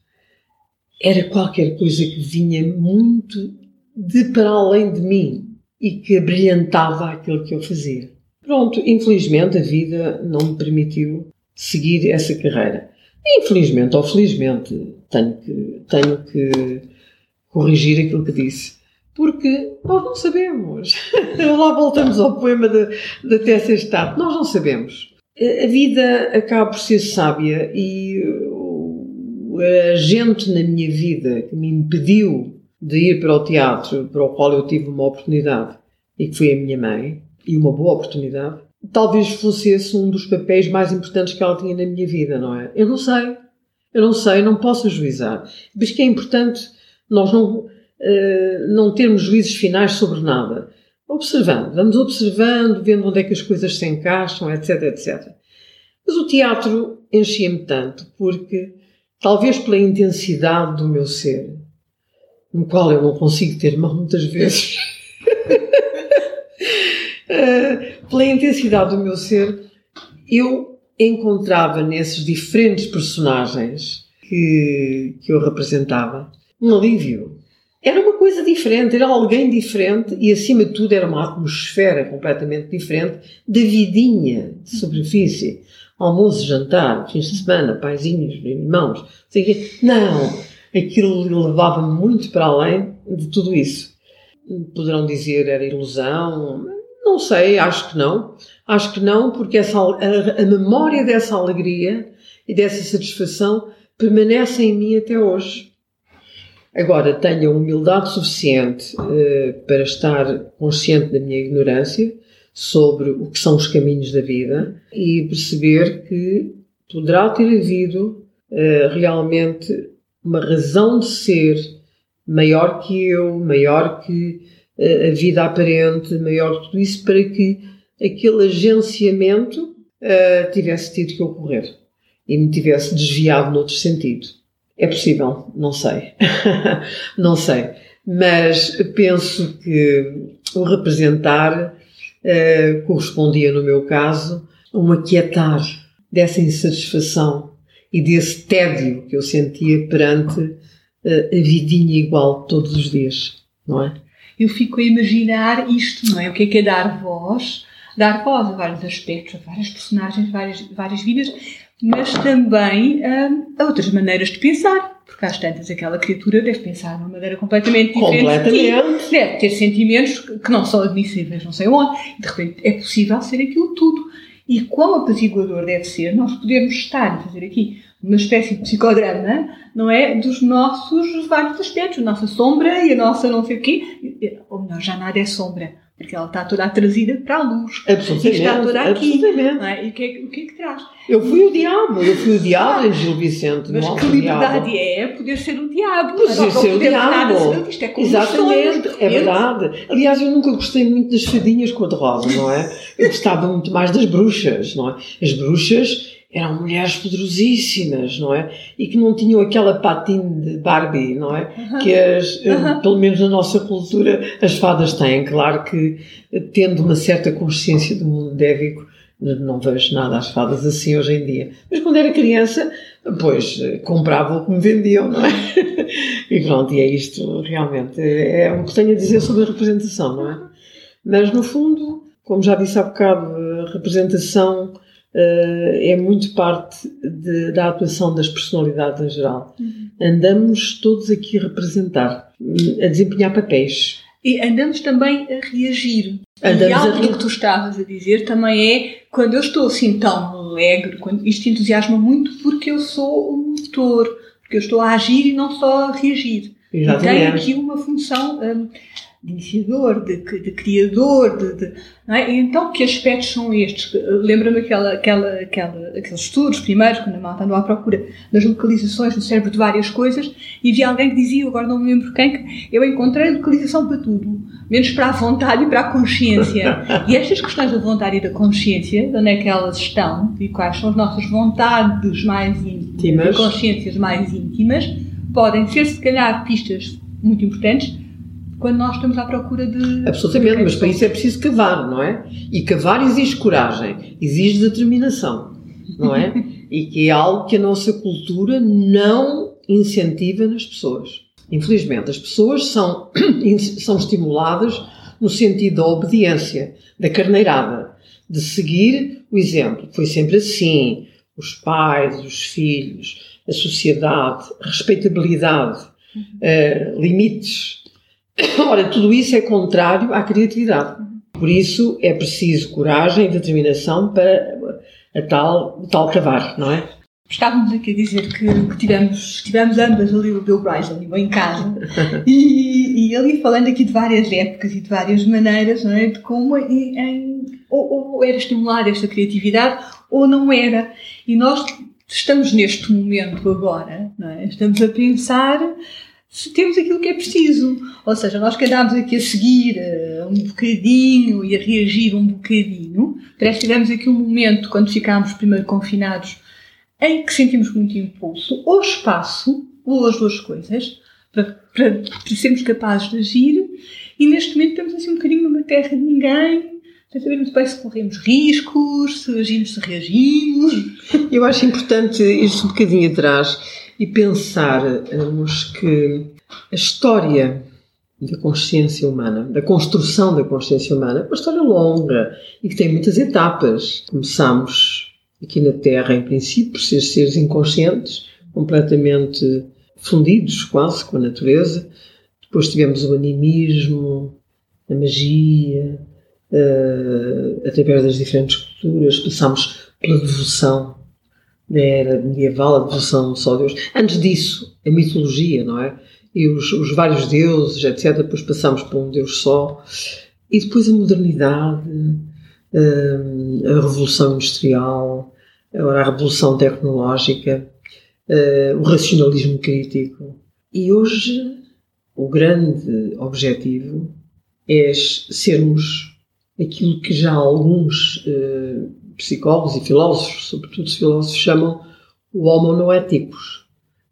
Era qualquer coisa que vinha muito de para além de mim e que brilhantava aquilo que eu fazia. Pronto, infelizmente a vida não me permitiu seguir essa carreira. Infelizmente ou felizmente tenho que, tenho que corrigir aquilo que disse. Porque nós não sabemos. (laughs) Lá voltamos ao poema da, Tessa Estate. Nós não sabemos. A vida acaba por ser sábia e a gente na minha vida que me impediu de ir para o teatro, para o qual eu tive uma oportunidade, e que foi a minha mãe, e uma boa oportunidade, talvez fosse esse um dos papéis mais importantes que ela tinha na minha vida, não é? Eu não sei. Eu não sei, não posso ajuizar. Mas que é importante nós não, uh, não termos juízes finais sobre nada. Observando, vamos observando, vendo onde é que as coisas se encaixam, etc, etc. Mas o teatro enchia-me tanto porque, talvez pela intensidade do meu ser, no qual eu não consigo ter mão muitas vezes, uh, (laughs) pela intensidade do meu ser, eu encontrava nesses diferentes personagens que, que eu representava um alívio. Era uma coisa diferente, era alguém diferente e, acima de tudo, era uma atmosfera completamente diferente da vidinha de superfície. Almoço, jantar, fins de semana, paizinhos, irmãos, Não, aquilo levava-me muito para além de tudo isso. Poderão dizer era ilusão, não sei, acho que não. Acho que não, porque essa, a, a memória dessa alegria e dessa satisfação permanece em mim até hoje. Agora, tenho humildade suficiente uh, para estar consciente da minha ignorância sobre o que são os caminhos da vida e perceber que poderá ter havido uh, realmente uma razão de ser maior que eu, maior que uh, a vida aparente, maior que tudo isso, para que aquele agenciamento tivesse tido que ocorrer e me tivesse desviado noutro sentido. É possível, não sei. (laughs) não sei. Mas penso que o representar uh, correspondia, no meu caso, a um aquietar dessa insatisfação e desse tédio que eu sentia perante uh, a vidinha igual todos os dias, não é? Eu fico a imaginar isto, não é? O que é que é dar voz? Dar voz a vários aspectos, a várias personagens, várias, várias vidas, mas também hum, a outras maneiras de pensar. Porque às tantas aquela criatura deve pensar de uma maneira completamente diferente. Completamente. Deve ter sentimentos que não são admissíveis, não sei onde. De repente é possível ser aquilo tudo. E quão apaziguador deve ser nós podermos estar a fazer aqui uma espécie de psicodrama, não é? Dos nossos vários aspectos, a nossa sombra e a nossa não sei o quê. Ou melhor, já nada é sombra. Porque ela está toda trazida para a luz. Absolutamente. E está toda aqui. é? E o que, é, que- o que é que traz? Eu fui o diabo, eu fui o diabo em Gil Vicente. Mas que liberdade diabo. é poder ser o diabo. Poder ser o diabo. Isto é como Exatamente, é verdade. Aliás, eu nunca gostei muito das fadinhas cor-de-rosa, não é? Eu gostava muito mais das bruxas, não é? As bruxas eram mulheres poderosíssimas, não é? E que não tinham aquela patina de Barbie, não é? Que as, eh, pelo menos na nossa cultura, as fadas têm. Claro que, eh, tendo uma certa consciência do mundo dévico, não vejo nada às fadas assim hoje em dia. Mas quando era criança, pois, eh, comprava o que me vendiam, não é? (laughs) E pronto, e é isto realmente. É o que tenho a dizer sobre a representação, não é? Mas no fundo, como já disse há bocado, a representação é muito parte de- da atuação das personalidades em geral. Andamos todos aqui a representar, a desempenhar papéis. E andamos também a reagir. Andamos e a algo do re- que tu estavas a dizer também é quando eu estou assim tão alegre, quando isto entusiasma muito porque eu sou um motor, porque eu estou a agir e não só a reagir. E tem Exatamente. aqui uma função hum, de iniciador, de, de criador, de, de- é? Então, que aspectos são estes? Lembra-me aquela, aquela, aquela, aqueles estudos primeiros, quando a malta andou à procura das localizações no cérebro de várias coisas, e havia alguém que dizia, agora não me lembro quem, que eu encontrei localização para tudo, menos para a vontade e para a consciência. e estas questões da vontade e da consciência, de onde é que elas estão, e quais são as nossas vontades mais íntimas, Íntimas. e consciências mais íntimas, podem ser, se calhar, pistas muito importantes quando nós estamos à procura de. Absolutamente, mas para isso é preciso cavar, não é? E cavar exige coragem, exige determinação, não é? (laughs) E que é algo que a nossa cultura não incentiva nas pessoas. Infelizmente, as pessoas são, (clears throat) são estimuladas no sentido da obediência, da carneirada, de seguir o exemplo. Foi sempre assim. Os pais, os filhos, a sociedade, a respeitabilidade, eh, limites. (coughs) Ora, tudo isso é contrário à criatividade. Por isso é preciso coragem e determinação para a tal, tal cavar, não é? Estávamos aqui a dizer que, que tivemos, tivemos ambas ali o Bill Bryson ali em casa (laughs) e, e ali falando aqui de várias épocas e de várias maneiras, não é? De como em, em- ou, ou era estimulada esta criatividade ou não era. E nós estamos neste momento agora, não é? Estamos a pensar temos aquilo que é preciso. Ou seja, nós que andámos aqui a seguir eh, um bocadinho e a reagir um bocadinho, parece que tivemos aqui um momento, quando ficámos primeiro confinados, em que sentimos muito impulso, ou espaço, ou as duas coisas, para, para, para sermos capazes de agir, e neste momento estamos assim um bocadinho numa terra de ninguém, sem saber muito bem se corremos riscos, se agimos, se reagimos. Eu acho importante ir um bocadinho atrás e pensarmos que a história da consciência humana, da construção da consciência humana, é uma história longa e que tem muitas etapas. Começamos aqui na Terra, em princípio, por ser seres inconscientes, completamente fundidos quase com a natureza. Depois tivemos o animismo, a magia, eh, através das diferentes culturas, passámos pela devoção era medieval, a devoção só a Deus. Antes disso, a mitologia, não é? E os, os vários deuses, etc. Depois passamos para um Deus só. E depois a modernidade, hum, a revolução industrial, agora a revolução tecnológica, eh, o racionalismo crítico. E hoje o grande objetivo é sermos aquilo que já alguns eh, psicólogos e filósofos, sobretudo os filósofos, chamam o homo noeticus,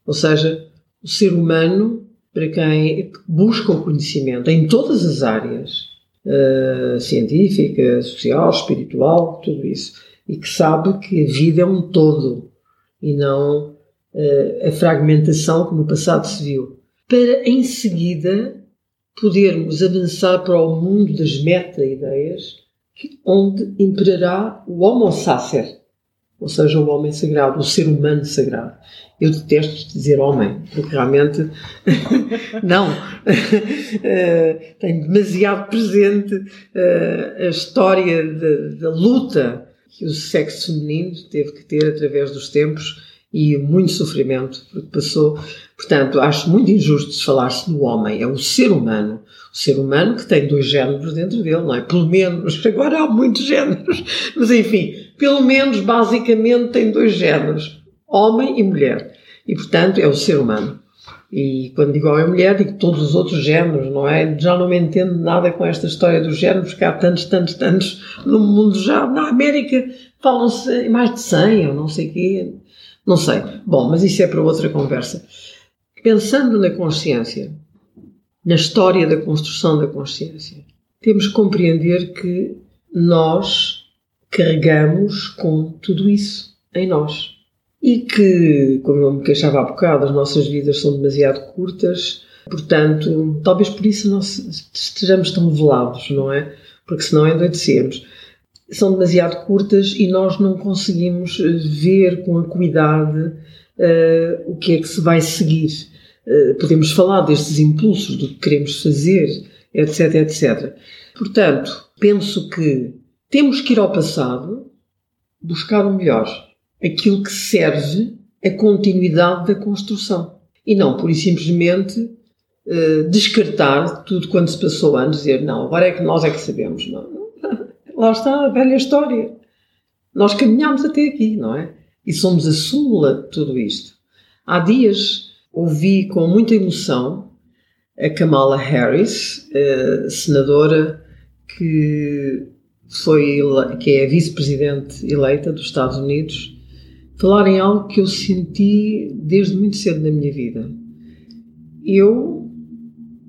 ou seja, o ser humano para quem busca o conhecimento em todas as áreas, eh, científica, social, espiritual, tudo isso, e que sabe que a vida é um todo e não eh, a fragmentação que no passado se viu, para em seguida podermos avançar para o mundo das meta-ideias, onde imperará o Homo Sacer, ou seja, o homem sagrado, o ser humano sagrado. Eu detesto dizer homem, porque realmente (laughs) não. (laughs) Eh, Tenho demasiado presente eh, a história da, da luta que o sexo feminino teve que ter através dos tempos e muito sofrimento porque passou. Portanto, acho muito injusto se falar-se do homem, é o ser humano. Ser humano que tem dois géneros dentro dele, não é? Pelo menos, (laughs) agora há muitos géneros, mas enfim, pelo menos basicamente tem dois géneros, homem e mulher. E portanto é o ser humano. E quando digo homem e mulher, digo todos os outros géneros, não é? Já não me entendo nada com esta história dos géneros, porque há tantos, tantos, tantos no mundo já. Na América falam-se mais de 100 ou não sei quê. Não sei. Bom, mas isso é para outra conversa. Pensando na consciência, na história da construção da consciência, temos que compreender que nós carregamos com tudo isso em nós. E que, como eu me queixava há bocado, as nossas vidas são demasiado curtas, portanto, talvez por isso nós estejamos tão velados, não é? Porque senão endoidecemos. São demasiado curtas e nós não conseguimos ver com acuidade uh, o que é que se vai seguir. Eh, podemos falar destes impulsos, do que queremos fazer, etc, etc. Portanto, penso que temos que ir ao passado buscar o melhor, aquilo que serve a continuidade da construção. E não, por e simplesmente, eh, descartar tudo quanto se passou antes, dizer, não, agora é que nós é que sabemos. Não. (laughs) Lá está a velha história. Nós caminhamos até aqui, não é? E somos a súmula de tudo isto. Há dias ouvi com muita emoção a Kamala Harris, a senadora que foi que é vice-presidente eleita dos Estados Unidos, falar em algo que eu senti desde muito cedo na minha vida. Eu,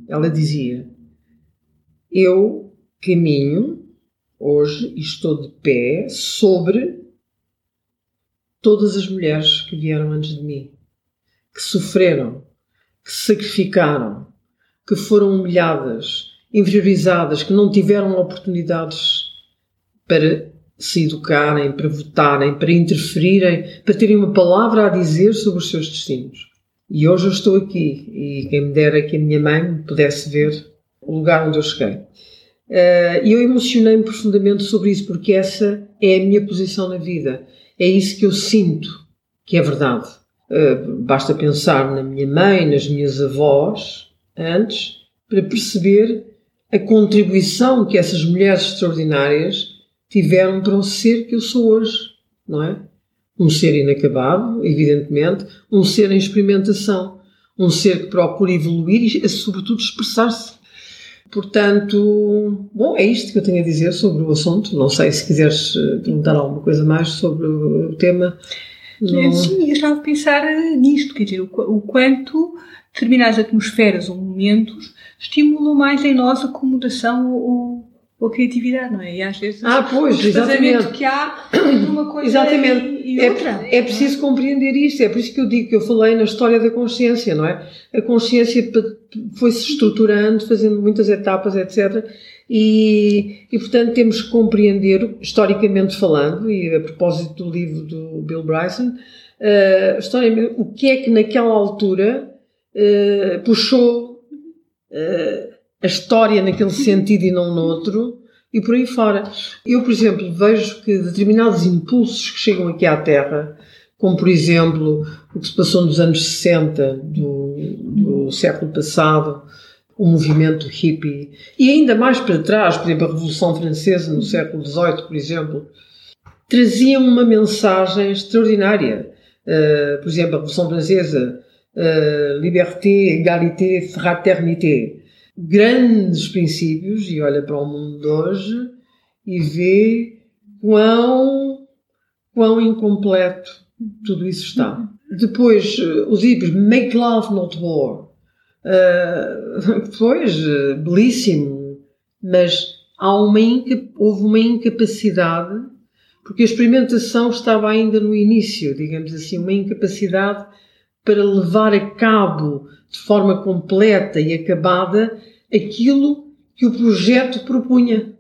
ela dizia, eu caminho hoje e estou de pé sobre todas as mulheres que vieram antes de mim que sofreram, que se sacrificaram, que foram humilhadas, inferiorizadas, que não tiveram oportunidades para se educarem, para votarem, para interferirem, para terem uma palavra a dizer sobre os seus destinos. E hoje eu estou aqui e quem me dera que a minha mãe pudesse ver o lugar onde eu cheguei. Eh, e eu emocionei-me profundamente sobre isso porque essa é a minha posição na vida. É isso que eu sinto que é verdade. Eh, basta pensar na minha mãe, nas minhas avós, antes, para perceber a contribuição que essas mulheres extraordinárias tiveram para o ser que eu sou hoje, não é? Um ser inacabado, evidentemente, um ser em experimentação, um ser que procura evoluir e, sobretudo, expressar-se. Portanto, bom, é isto que eu tenho a dizer sobre o assunto. Não sei se quiseres eh, perguntar alguma coisa mais sobre o tema. Não... Sim, eu estava a pensar nisto, quer dizer, o, o quanto determinadas atmosferas ou momentos estimulam mais em nós a acomodação ou, ou a criatividade, não é? E às vezes ah, pois, o exatamente. que há entre uma coisa exatamente. E, e outra. É, é preciso compreender isto, é por isso que eu digo que eu falei na história da consciência, não é? A consciência foi-se estruturando, fazendo muitas etapas, etc. E, e, portanto, temos que compreender, historicamente falando, e a propósito do livro do Bill Bryson, uh, o que é que naquela altura uh, puxou uh, a história naquele sentido e não no outro, e por aí fora. Eu, por exemplo, vejo que determinados impulsos que chegam aqui à Terra, como por exemplo o que se passou nos anos 60 do, do século passado, o movimento hippie, e ainda mais para trás, por exemplo, a Revolução Francesa no século XVIII, por exemplo, traziam uma mensagem extraordinária. Uh, por exemplo, a Revolução Francesa, uh, liberté, égalité, fraternité. Grandes princípios, e olha para o mundo de hoje e vê quão, quão incompleto tudo isso está. Depois, uh, os hippies, make love, not war. Uh, (laughs) pois, belíssimo, mas há uma houve uma incapacidade, porque a experimentação estava ainda no início, digamos assim, uma incapacidade para levar a cabo de forma completa e acabada aquilo que o projeto propunha.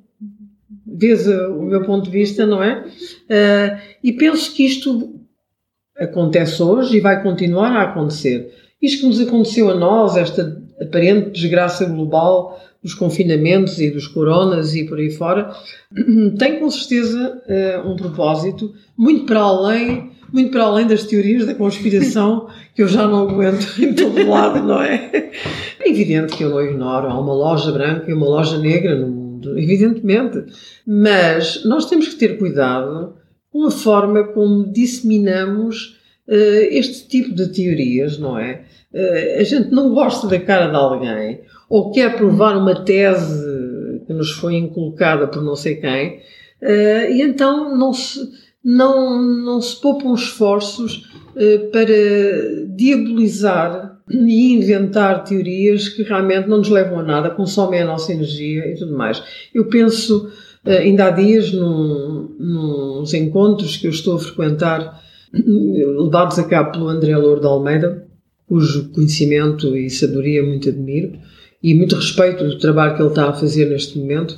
Desde o meu ponto de vista, não é? Uh, e penso que isto acontece hoje e vai continuar a acontecer. Isto que nos aconteceu a nós, esta aparente desgraça global dos confinamentos e dos coronas e por aí fora, (clears throat) tem com certeza eh, um propósito muito para além, muito para além das teorias da conspiração (laughs) eu já não aguento (laughs) em todo lado, não é? É evidente que eu não ignoro, há uma loja branca e uma loja negra no mundo, evidentemente. Mas nós temos que ter cuidado com a forma como disseminamos uh, este tipo de teorias, não é? Uh, a gente não gosta da cara de alguém ou quer provar uma tese que nos foi inculcada por não sei quem, uh, e então não se, não, não se poupam esforços para diabolizar e inventar teorias que realmente não nos levam a nada, consomem a nossa energia e tudo mais. Eu penso, ainda há dias, num, nos encontros que eu estou a frequentar levados a cabo pelo André Louro de Almeida, cujo conhecimento e sabedoria muito admiro, e muito respeito do trabalho que ele está a fazer neste momento,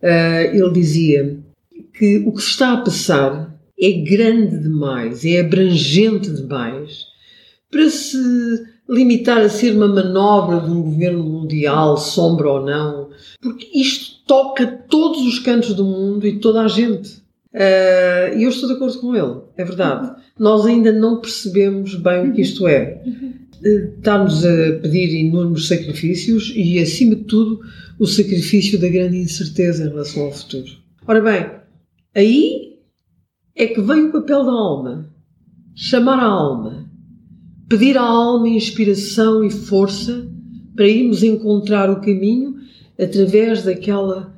eh, ele dizia que o que se está a passar é grande demais, é abrangente demais, para se limitar a ser uma manobra de um governo mundial, sombra ou não, porque isto toca todos os cantos do mundo e toda a gente. Eh, e eu estou de acordo com ele, é verdade nós ainda não percebemos bem o que isto é. Está-nos a pedir enormes sacrifícios e, acima de tudo, o sacrifício da grande incerteza em relação ao futuro. Ora bem, aí é que vem o papel da alma. Chamar a alma. Pedir à alma inspiração e força para irmos encontrar o caminho através daquela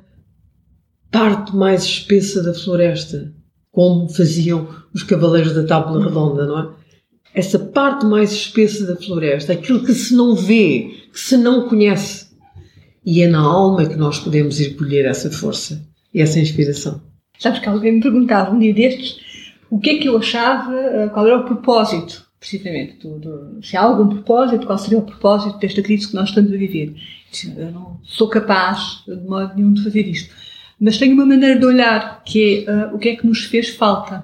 parte mais espessa da floresta, como faziam os cavaleiros da tábua redonda, não é? Essa parte mais espessa da floresta, aquilo que se não vê, que se não conhece. E é na alma que nós podemos ir colher essa força e essa inspiração. Sabes que alguém me perguntava um dia destes o que é que eu achava, eh, qual era o propósito, precisamente, do, do, se há algum propósito, qual seria o propósito desta crise que nós estamos a viver. Eu não sou capaz, de modo nenhum, de fazer isto mas tenho uma maneira de olhar que é uh, o que é que nos fez falta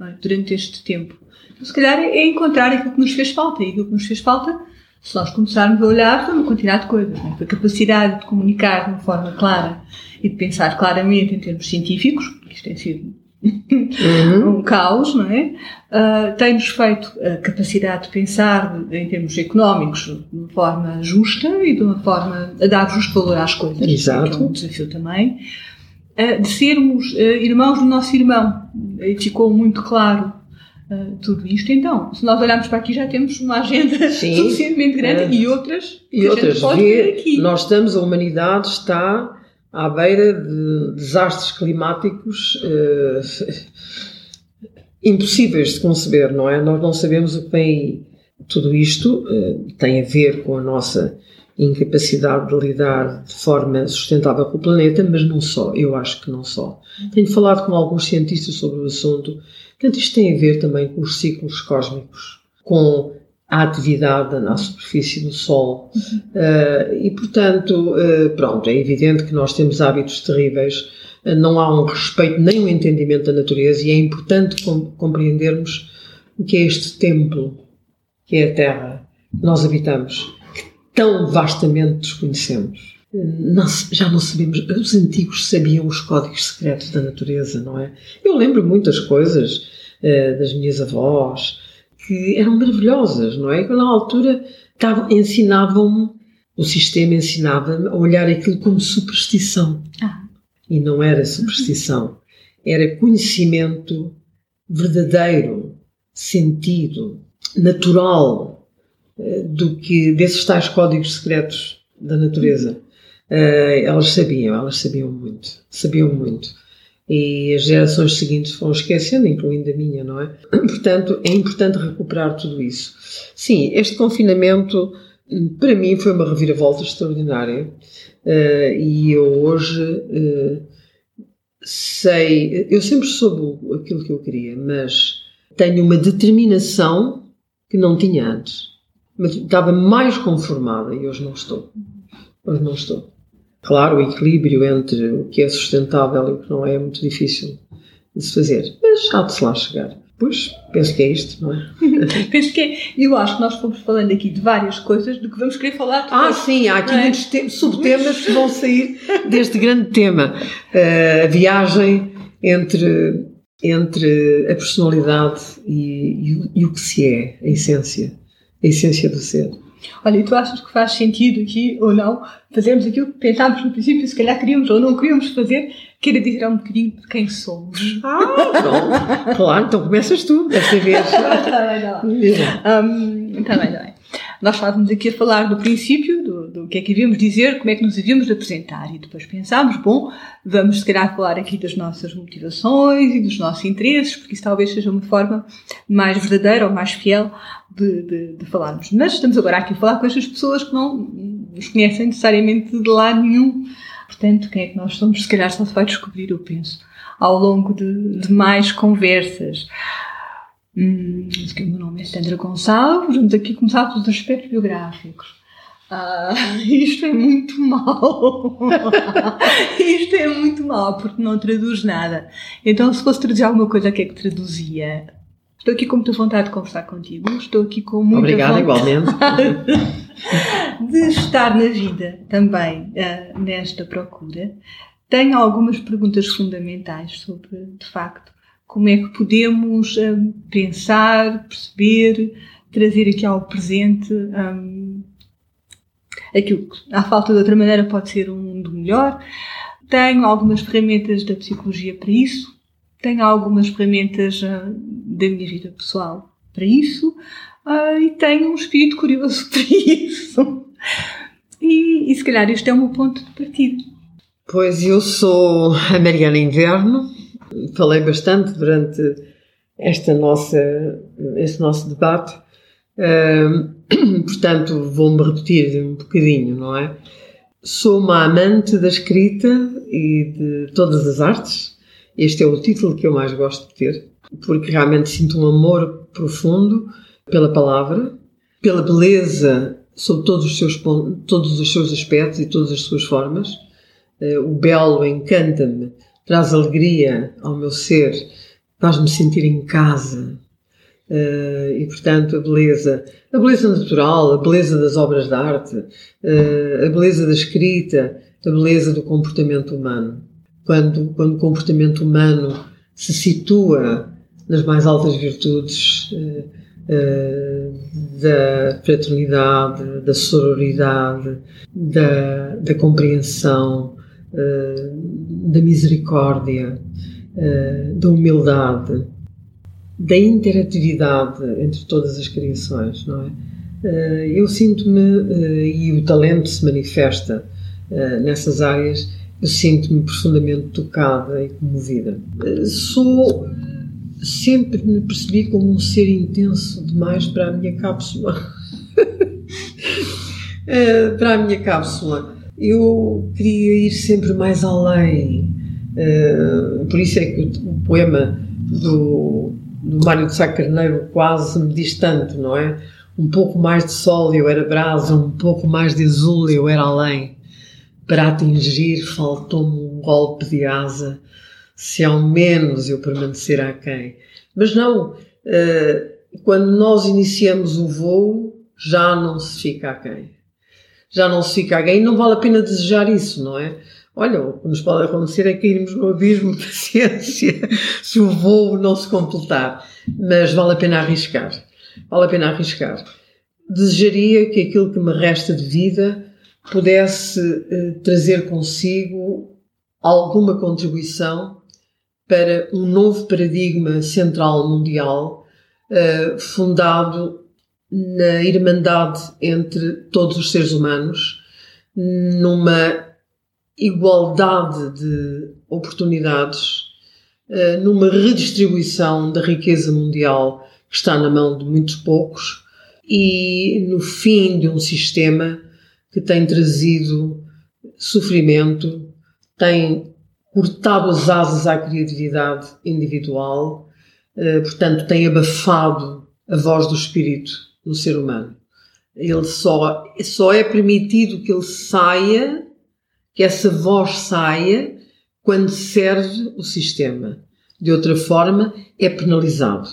é? durante este tempo. Então, se calhar é encontrar aquilo que nos fez falta e aquilo que nos fez falta, se nós começarmos a olhar para uma quantidade de coisas, é? a capacidade de comunicar de uma forma clara e de pensar claramente em termos científicos, porque isto tem sido uhum. um caos, não é? Uh, tem-nos feito a capacidade de pensar em termos económicos de uma forma justa e de uma forma a dar justo valor às coisas, Exato. que é um desafio também de sermos irmãos do nosso irmão. E ficou muito claro tudo isto. Então, se nós olharmos para aqui, já temos uma agenda (laughs) Sim, suficientemente grande é. e outras e outras. Vê, nós estamos, a humanidade está à beira de desastres climáticos uh, (laughs) impossíveis de conceber, não é? Nós não sabemos o que vem aí. Tudo isto uh, tem a ver com a nossa incapacidade de lidar de forma sustentável com o planeta, mas não só, eu acho que não só. Tenho falado com alguns cientistas sobre o assunto, portanto isto tem a ver também com os ciclos cósmicos, com a atividade na superfície do Sol. Uhum. Uh, e, portanto, uh, pronto, é evidente que nós temos hábitos terríveis, uh, não há um respeito nem um entendimento da natureza e é importante com compreendermos o que é este templo, que é a Terra, que nós habitamos tão vastamente desconhecemos. Já não sabemos, os antigos sabiam os códigos secretos da natureza, não é? Eu lembro muitas coisas uh, das minhas avós que eram maravilhosas, não é? Na altura ensinavam-me, o sistema ensinava-me a olhar aquilo como superstição. Ah. E não era superstição, era conhecimento verdadeiro, sentido, natural, do que desses tais códigos secretos da natureza. Uh, elas sabiam, elas sabiam muito, sabiam muito. E as gerações seguintes foram esquecendo, incluindo a minha, não é? (clears throat) Portanto, é importante recuperar tudo isso. Sim, este confinamento, para mim, foi uma reviravolta extraordinária. Uh, e eu hoje uh, sei, eu sempre soube aquilo que eu queria, mas tenho uma determinação que não tinha antes mas estava mais conformada e hoje não estou. Hoje não estou. Claro, o equilíbrio entre o que é sustentável e o que não é é muito difícil de se fazer, mas há de se lá chegar. Pois, penso que é isto, não é? (laughs) penso que é. Eu acho que nós fomos falando aqui de várias coisas do que vamos querer falar depois. Ah, sim, há aqui é? muitos subtemas que vão sair deste grande tema. Uh, a viagem entre, entre a personalidade e, e, e o que se é, a essência a essência do ser. Olha, e tu achas que faz sentido aqui ou não fazermos aquilo que pensámos no princípio, se calhar queríamos ou não queríamos fazer, que era dizer um bocadinho de quem somos? Ah, pronto. claro, então começas tu, desta vez. Está (laughs) bem, está bem. Está bem, está bem. Nós estávamos aqui a falar do princípio, do, do que é que havíamos dizer, como é que nos havíamos de apresentar. E depois pensámos, bom, vamos se calhar falar aqui das nossas motivações e dos nossos interesses, porque isso talvez seja uma forma mais verdadeira ou mais fiel de, de, de falarmos. Mas estamos agora aqui a falar com estas pessoas que não nos conhecem necessariamente de lado nenhum. Portanto, quem é que nós somos? Se calhar só se vai descobrir, eu penso, ao longo de, de mais conversas. Hum, o meu nome é Sandra Gonçalves, vamos aqui começar pelos aspectos biográficos. Ah, (laughs) isto é muito mal. (laughs) isto é muito mal, porque não traduz nada. Então, se fosse traduzir alguma coisa, o que é que traduzia? Estou aqui com muita vontade de conversar contigo. Estou aqui com muita Obrigada, igualmente. (laughs) de estar na vida também uh, nesta procura. Tenho algumas perguntas fundamentais sobre, de facto, como é que podemos um, pensar, perceber, trazer aqui ao presente um, aquilo que, à falta de outra maneira, pode ser um mundo melhor. Tenho algumas ferramentas da psicologia para isso, tenho algumas ferramentas uh, da minha vida pessoal para isso uh, e tenho um espírito curioso (laughs) para isso. E, e se calhar este é o meu ponto de partida. Pois eu sou a Mariana Inverno, falei bastante durante esta nossa, este nosso debate, uh, (clears throat) portanto vou-me repetir um bocadinho, não é? Sou uma amante da escrita e de todas as artes. Este é o título que eu mais gosto de ter, porque realmente sinto um amor profundo pela palavra, pela beleza sob todos os seus, todos os seus aspectos e todas as suas formas. Uh, o belo encanta-me traz alegria ao meu ser, faz-me sentir em casa. Uh, e portanto a beleza, a beleza natural, a beleza das obras de arte, uh, a beleza da escrita, a beleza do comportamento humano. Quando, quando o comportamento humano se situa nas mais altas virtudes uh, da fraternidade, da sororidade, da, da compreensão, da misericórdia, da humildade, da interatividade entre todas as criações, não é? Uh, eu sinto-me, uh, e o talento se manifesta nessas áreas, eu sinto-me profundamente tocada e comovida. sou, sempre me percebi como um ser intenso demais para a minha cápsula. (laughs) para a minha cápsula. Eu queria ir sempre mais além, por isso é que o poema do, do Mário de Sá Carneiro quase me diz tanto, não é? Um pouco mais de sol eu era brasa, um pouco mais de azul eu era além. Para atingir faltou-me um golpe de asa, se ao menos eu permanecer aquém. Mas não, uh, quando nós iniciamos o voo, já não se fica aquém. Já não se fica aquém e não vale a pena desejar isso, não é? Olha, o que nos pode acontecer é cairmos no abismo de (laughs) ciência se o voo não se completar. Mas vale a pena arriscar. Vale a pena arriscar. Desejaria que aquilo que me resta de vida pudesse eh, trazer consigo alguma contribuição para um novo paradigma central mundial eh, fundado na irmandade entre todos os seres humanos, numa igualdade de oportunidades, eh, numa redistribuição da riqueza mundial que está na mão de muitos poucos e no fim de um sistema que tem trazido sofrimento, tem cortado as asas à criatividade individual, eh, portanto, tem abafado a voz do espírito no ser humano. Ele só, só é permitido que ele saia que essa voz saia quando serve o sistema. De outra forma, é penalizado.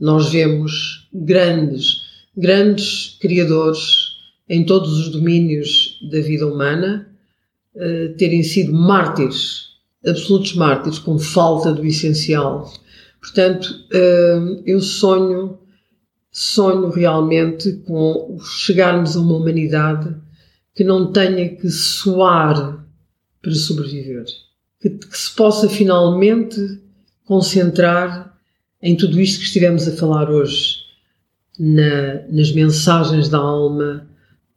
Nós vemos grandes, grandes criadores em todos os domínios da vida humana uh, terem sido mártires, absolutos mártires, com falta do essencial. Portanto, uh, eu sonho sonho realmente com chegarmos a uma humanidade que não tenha que suar para sobreviver. Que, que se possa finalmente concentrar em tudo isto que estivemos a falar hoje, na, nas mensagens da alma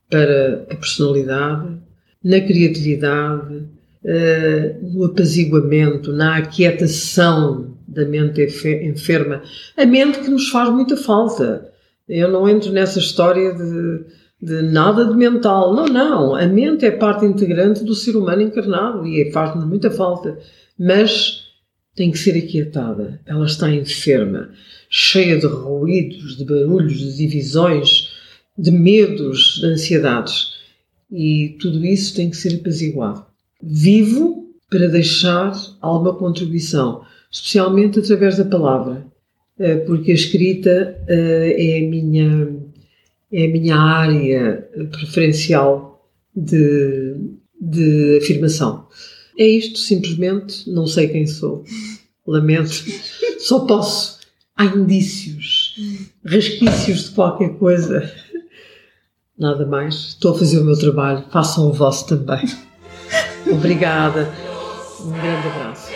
para a personalidade, na criatividade, uh, no apaziguamento, na aquietação da mente enferma. A mente que nos faz muita falta. Eu não entro nessa história de, de nada de mental. Não, não. A mente é parte integrante do ser humano encarnado e faz-nos muita falta. Mas tem que ser aquietada. Ela está enferma, cheia de ruídos, de barulhos, de divisões, de medos, de ansiedades. E tudo isso tem que ser apaziguado. Vivo para deixar alguma contribuição, especialmente através da palavra, eh, porque a escrita eh, é a minha, é a minha área preferencial de, de afirmação. É isto, simplesmente, não sei quem sou. Lamento. Só posso. Há indícios, resquícios de qualquer coisa. Nada mais. Estou a fazer o meu trabalho. Façam o vosso também. Obrigada. Um grande abraço.